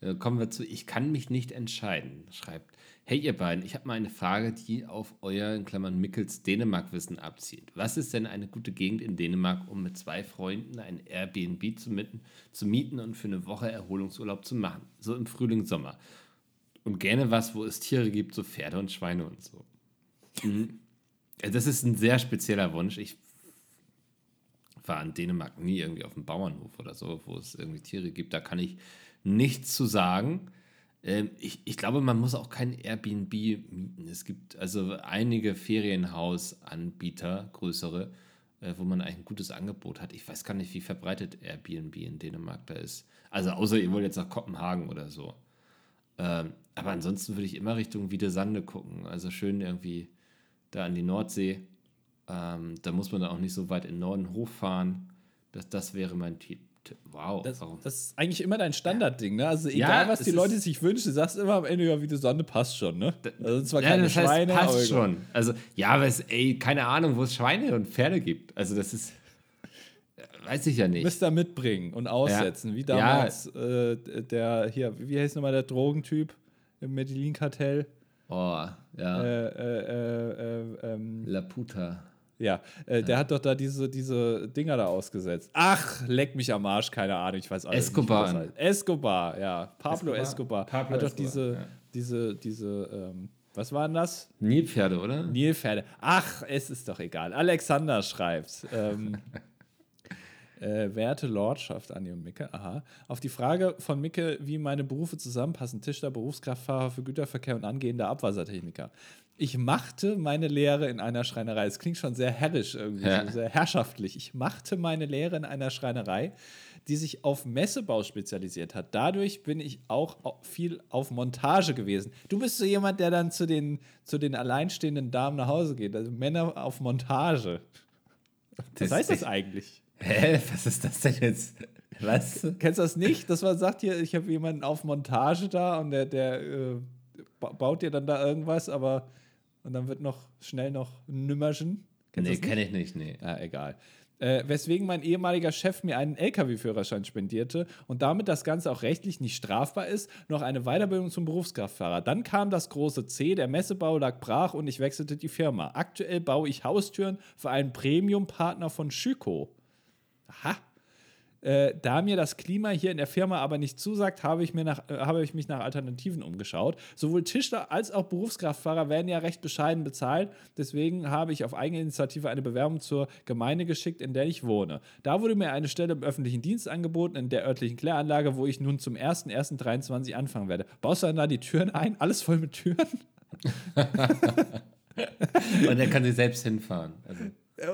Äh, kommen wir zu Ich kann mich nicht entscheiden, schreibt. Hey ihr beiden, ich habe mal eine Frage, die auf euer, in Klammern Mickels, Dänemark-Wissen abzielt. Was ist denn eine gute Gegend in Dänemark, um mit zwei Freunden ein Airbnb zu mieten, zu mieten und für eine Woche Erholungsurlaub zu machen? So im Frühling, Sommer. Und gerne was, wo es Tiere gibt, so Pferde und Schweine und so. Mhm. Das ist ein sehr spezieller Wunsch. Ich war in Dänemark nie irgendwie auf dem Bauernhof oder so, wo es irgendwie Tiere gibt. Da kann ich nichts zu sagen. Ähm, ich, ich glaube, man muss auch kein Airbnb mieten. Es gibt also einige Ferienhausanbieter, größere, äh, wo man eigentlich ein gutes Angebot hat. Ich weiß gar nicht, wie verbreitet Airbnb in Dänemark da ist. Also außer ihr wollt jetzt nach Kopenhagen oder so. Ähm, aber ansonsten würde ich immer Richtung Wiedesande gucken. Also schön irgendwie da an die Nordsee. Ähm, da muss man dann auch nicht so weit in den Norden hochfahren. Das, das wäre mein Tipp. Wow. Das, das, ist eigentlich immer dein Standardding, ne? Also egal, ja, was die Leute sich wünschen, du sagst immer am Ende, ja, wie die Sonne passt schon, ne? Also zwar ja, keine das heißt, Schweine, passt aber schon. Also ja, aber es, ey, keine Ahnung, wo es Schweine und Pferde gibt. Also das ist, weiß ich ja nicht. Müsst ihr mitbringen und aussetzen, ja. wie damals ja. äh, der, hier, wie heißt nochmal der Drogentyp im Medellin-Kartell? Oh, ja. Äh, äh, äh, äh ähm, La Puta. Ja, äh, der hat doch da diese, diese Dinger da ausgesetzt. Ach, leck mich am Arsch, keine Ahnung, ich weiß alles Escobar. Nicht, Escobar, ja. Pablo Escobar. Escobar. Pablo hat doch diese, ja. diese, diese, ähm, was waren das? Nilpferde, oder? Nilpferde. Ach, es ist doch egal. Alexander schreibt. Ähm, Äh, werte Lordschaft, Andi und Micke, aha. Auf die Frage von Micke, wie meine Berufe zusammenpassen, Tischler, Berufskraftfahrer für Güterverkehr und angehender Abwassertechniker. Ich machte meine Lehre in einer Schreinerei. Es klingt schon sehr herrisch irgendwie, ja. sehr herrschaftlich. Ich machte meine Lehre in einer Schreinerei, die sich auf Messebau spezialisiert hat. Dadurch bin ich auch viel auf Montage gewesen. Du bist so jemand, der dann zu den, zu den alleinstehenden Damen nach Hause geht. Also Männer auf Montage. Was heißt das eigentlich? Hä? Was ist das denn jetzt? Was? Kennst du das nicht? Das man sagt hier, ich habe jemanden auf Montage da und der, der äh, baut dir dann da irgendwas, aber und dann wird noch schnell noch ein Nümmerchen. Kennst nee, kenne ich nicht, nee. Ja, egal. Äh, weswegen mein ehemaliger Chef mir einen LKW-Führerschein spendierte und damit das Ganze auch rechtlich nicht strafbar ist, noch eine Weiterbildung zum Berufskraftfahrer. Dann kam das große C, der Messebau lag brach und ich wechselte die Firma. Aktuell baue ich Haustüren für einen Premium-Partner von Schüko. Aha. Äh, da mir das Klima hier in der Firma aber nicht zusagt, habe ich, mir nach, äh, habe ich mich nach Alternativen umgeschaut. Sowohl Tischler als auch Berufskraftfahrer werden ja recht bescheiden bezahlt. Deswegen habe ich auf eigene Initiative eine Bewerbung zur Gemeinde geschickt, in der ich wohne. Da wurde mir eine Stelle im öffentlichen Dienst angeboten, in der örtlichen Kläranlage, wo ich nun zum 1.1.23 anfangen werde. Baust du dann da die Türen ein? Alles voll mit Türen? Und er kann sich selbst hinfahren. Also.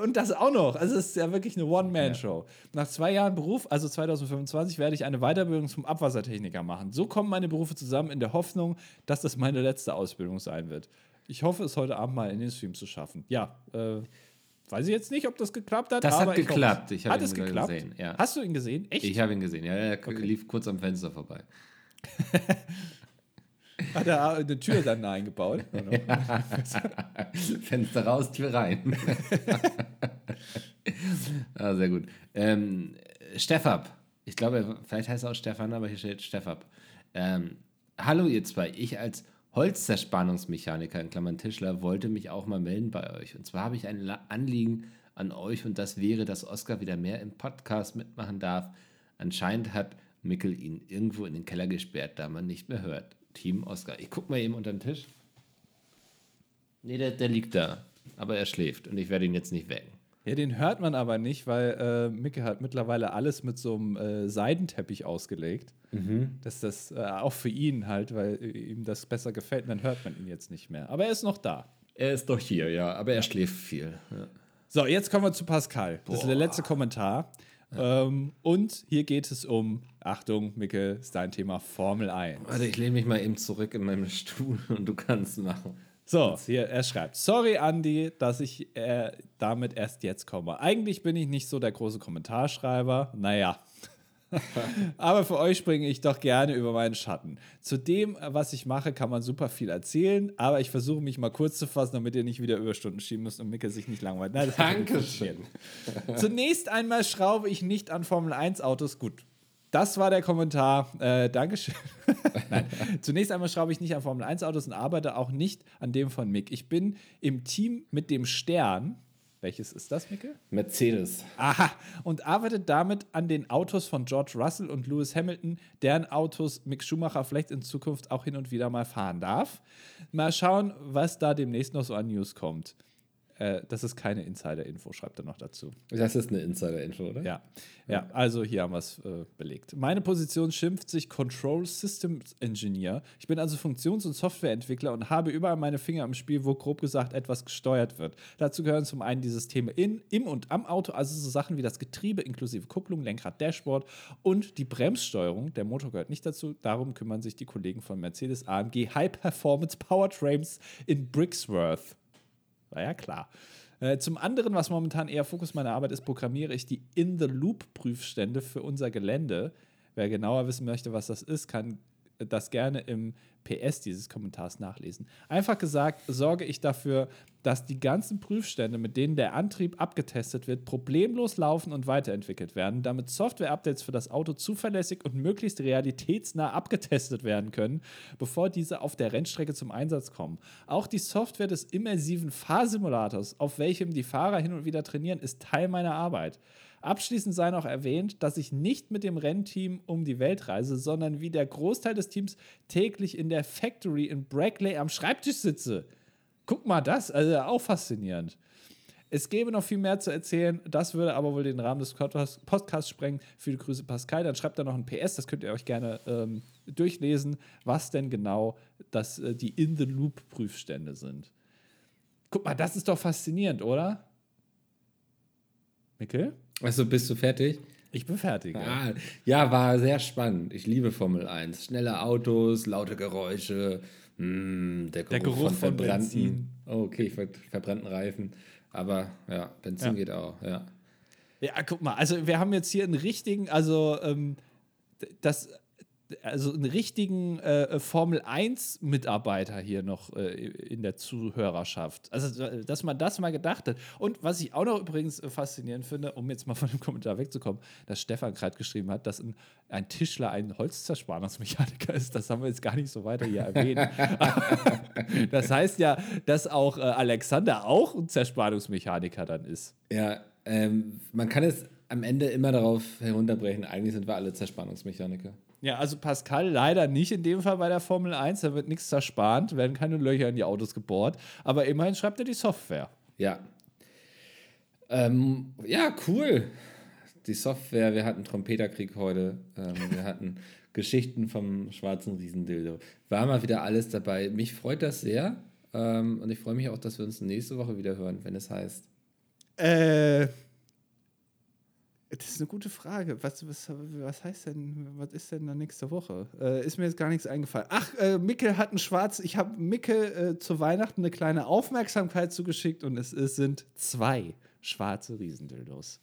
Und das auch noch. Also es ist ja wirklich eine One-Man-Show. Ja. Nach zwei Jahren Beruf, also 2025, werde ich eine Weiterbildung zum Abwassertechniker machen. So kommen meine Berufe zusammen in der Hoffnung, dass das meine letzte Ausbildung sein wird. Ich hoffe, es heute Abend mal in den Stream zu schaffen. Ja, äh, weiß ich jetzt nicht, ob das geklappt hat. Das hat geklappt. Ich, ich hat es geklappt? gesehen. Ja. Hast du ihn gesehen? Echt? Ich habe ihn gesehen. Ja, er okay. lief kurz am Fenster vorbei. Hat er eine Tür dann eingebaut? Fenster raus, Tür rein. ah, sehr gut. Ähm, Steffab. Ich glaube, vielleicht heißt er auch Stefan, aber hier steht Steffab. Ähm, hallo ihr zwei. Ich als Holzzerspannungsmechaniker in Klammern Tischler wollte mich auch mal melden bei euch. Und zwar habe ich ein Anliegen an euch und das wäre, dass Oskar wieder mehr im Podcast mitmachen darf. Anscheinend hat Mickel ihn irgendwo in den Keller gesperrt, da man nicht mehr hört. Team Oscar. Ich gucke mal eben unter den Tisch. Nee, der, der liegt da. Aber er schläft und ich werde ihn jetzt nicht wecken. Ja, den hört man aber nicht, weil äh, Micke hat mittlerweile alles mit so einem äh, Seidenteppich ausgelegt. Mhm. Dass das äh, auch für ihn halt, weil äh, ihm das besser gefällt, dann hört man ihn jetzt nicht mehr. Aber er ist noch da. Er ist doch hier, ja, aber er schläft viel. Ja. So, jetzt kommen wir zu Pascal. Boah. Das ist der letzte Kommentar. Ähm, und hier geht es um, Achtung, Micke, ist dein Thema Formel 1. Warte, ich lehne mich mal eben zurück in meinem Stuhl und du kannst machen. So, hier, er schreibt: Sorry, Andy, dass ich äh, damit erst jetzt komme. Eigentlich bin ich nicht so der große Kommentarschreiber. Naja, Aber für euch springe ich doch gerne über meinen Schatten. Zu dem, was ich mache, kann man super viel erzählen, aber ich versuche mich mal kurz zu fassen, damit ihr nicht wieder Überstunden schieben müsst und Micke sich nicht langweilt. Nein, Dankeschön. Zunächst einmal schraube ich nicht an Formel 1 Autos. Gut, das war der Kommentar. Äh, Dankeschön. Nein. Zunächst einmal schraube ich nicht an Formel 1 Autos und arbeite auch nicht an dem von Mick. Ich bin im Team mit dem Stern welches ist das, Micke? Mercedes. Aha. Und arbeitet damit an den Autos von George Russell und Lewis Hamilton, deren Autos Mick Schumacher vielleicht in Zukunft auch hin und wieder mal fahren darf. Mal schauen, was da demnächst noch so an News kommt. Äh, das ist keine Insider-Info, schreibt er noch dazu. Das ist eine Insider-Info, oder? Ja. ja, also hier haben wir es äh, belegt. Meine Position schimpft sich Control Systems Engineer. Ich bin also Funktions- und Softwareentwickler und habe überall meine Finger im Spiel, wo grob gesagt etwas gesteuert wird. Dazu gehören zum einen die Systeme in, im und am Auto, also so Sachen wie das Getriebe inklusive Kupplung, Lenkrad, Dashboard und die Bremssteuerung. Der Motor gehört nicht dazu. Darum kümmern sich die Kollegen von Mercedes AMG High Performance Powertrains in Brixworth. War ja klar. Äh, zum anderen, was momentan eher Fokus meiner Arbeit ist, programmiere ich die In-the-Loop-Prüfstände für unser Gelände. Wer genauer wissen möchte, was das ist, kann das gerne im PS dieses Kommentars nachlesen. Einfach gesagt, sorge ich dafür, dass die ganzen Prüfstände, mit denen der Antrieb abgetestet wird, problemlos laufen und weiterentwickelt werden, damit Software-Updates für das Auto zuverlässig und möglichst realitätsnah abgetestet werden können, bevor diese auf der Rennstrecke zum Einsatz kommen. Auch die Software des immersiven Fahrsimulators, auf welchem die Fahrer hin und wieder trainieren, ist Teil meiner Arbeit. Abschließend sei noch erwähnt, dass ich nicht mit dem Rennteam um die Welt reise, sondern wie der Großteil des Teams täglich in der Factory in Brackley am Schreibtisch sitze. Guck mal das, also auch faszinierend. Es gäbe noch viel mehr zu erzählen, das würde aber wohl den Rahmen des Podcasts sprengen. Viele Grüße, Pascal. Dann schreibt da noch ein PS, das könnt ihr euch gerne ähm, durchlesen, was denn genau das, äh, die In-the-Loop-Prüfstände sind. Guck mal, das ist doch faszinierend, oder? Mikkel? Achso, bist du fertig? Ich bin fertig. Ah, ja, war sehr spannend. Ich liebe Formel 1. Schnelle Autos, laute Geräusche, mh, hm, der, Geruch der Geruch von, von verbrannten, oh, okay, ver verbrannten Reifen. Aber ja, Benzin ja. geht auch, ja. Ja, guck mal, also wir haben jetzt hier einen richtigen, also ähm, das also einen richtigen äh, Formel 1 Mitarbeiter hier noch äh, in der Zuhörerschaft. Also, dass man das mal gedacht hat. Und was ich auch noch übrigens faszinierend finde, um jetzt mal von dem Kommentar wegzukommen, dass Stefan gerade geschrieben hat, dass ein, ein Tischler ein Holzzerspannungsmechaniker ist. Das haben wir jetzt gar nicht so weiter hier erwähnt. das heißt ja, dass auch äh, Alexander auch ein Zerspannungsmechaniker dann ist. Ja, ähm, man kann es am Ende immer darauf herunterbrechen, eigentlich sind wir alle Zerspannungsmechaniker. Ja, also Pascal leider nicht in dem Fall bei der Formel 1. Da wird nichts zerspannt, werden keine Löcher in die Autos gebohrt. Aber immerhin schreibt er die Software. Ja. Ähm, ja, cool. Die Software, wir hatten Trompeterkrieg heute. Ähm, wir hatten Geschichten vom schwarzen Riesendildo. War mal wieder alles dabei. Mich freut das sehr. Ähm, und ich freue mich auch, dass wir uns nächste Woche wieder hören, wenn es heißt. Äh. Das ist eine gute Frage. Was, was, was heißt denn, was ist denn da nächste Woche? Äh, ist mir jetzt gar nichts eingefallen. Ach, äh, Mickel hat ein schwarz. Ich habe Mickel äh, zu Weihnachten eine kleine Aufmerksamkeit zugeschickt und es, es sind zwei schwarze Riesendildos.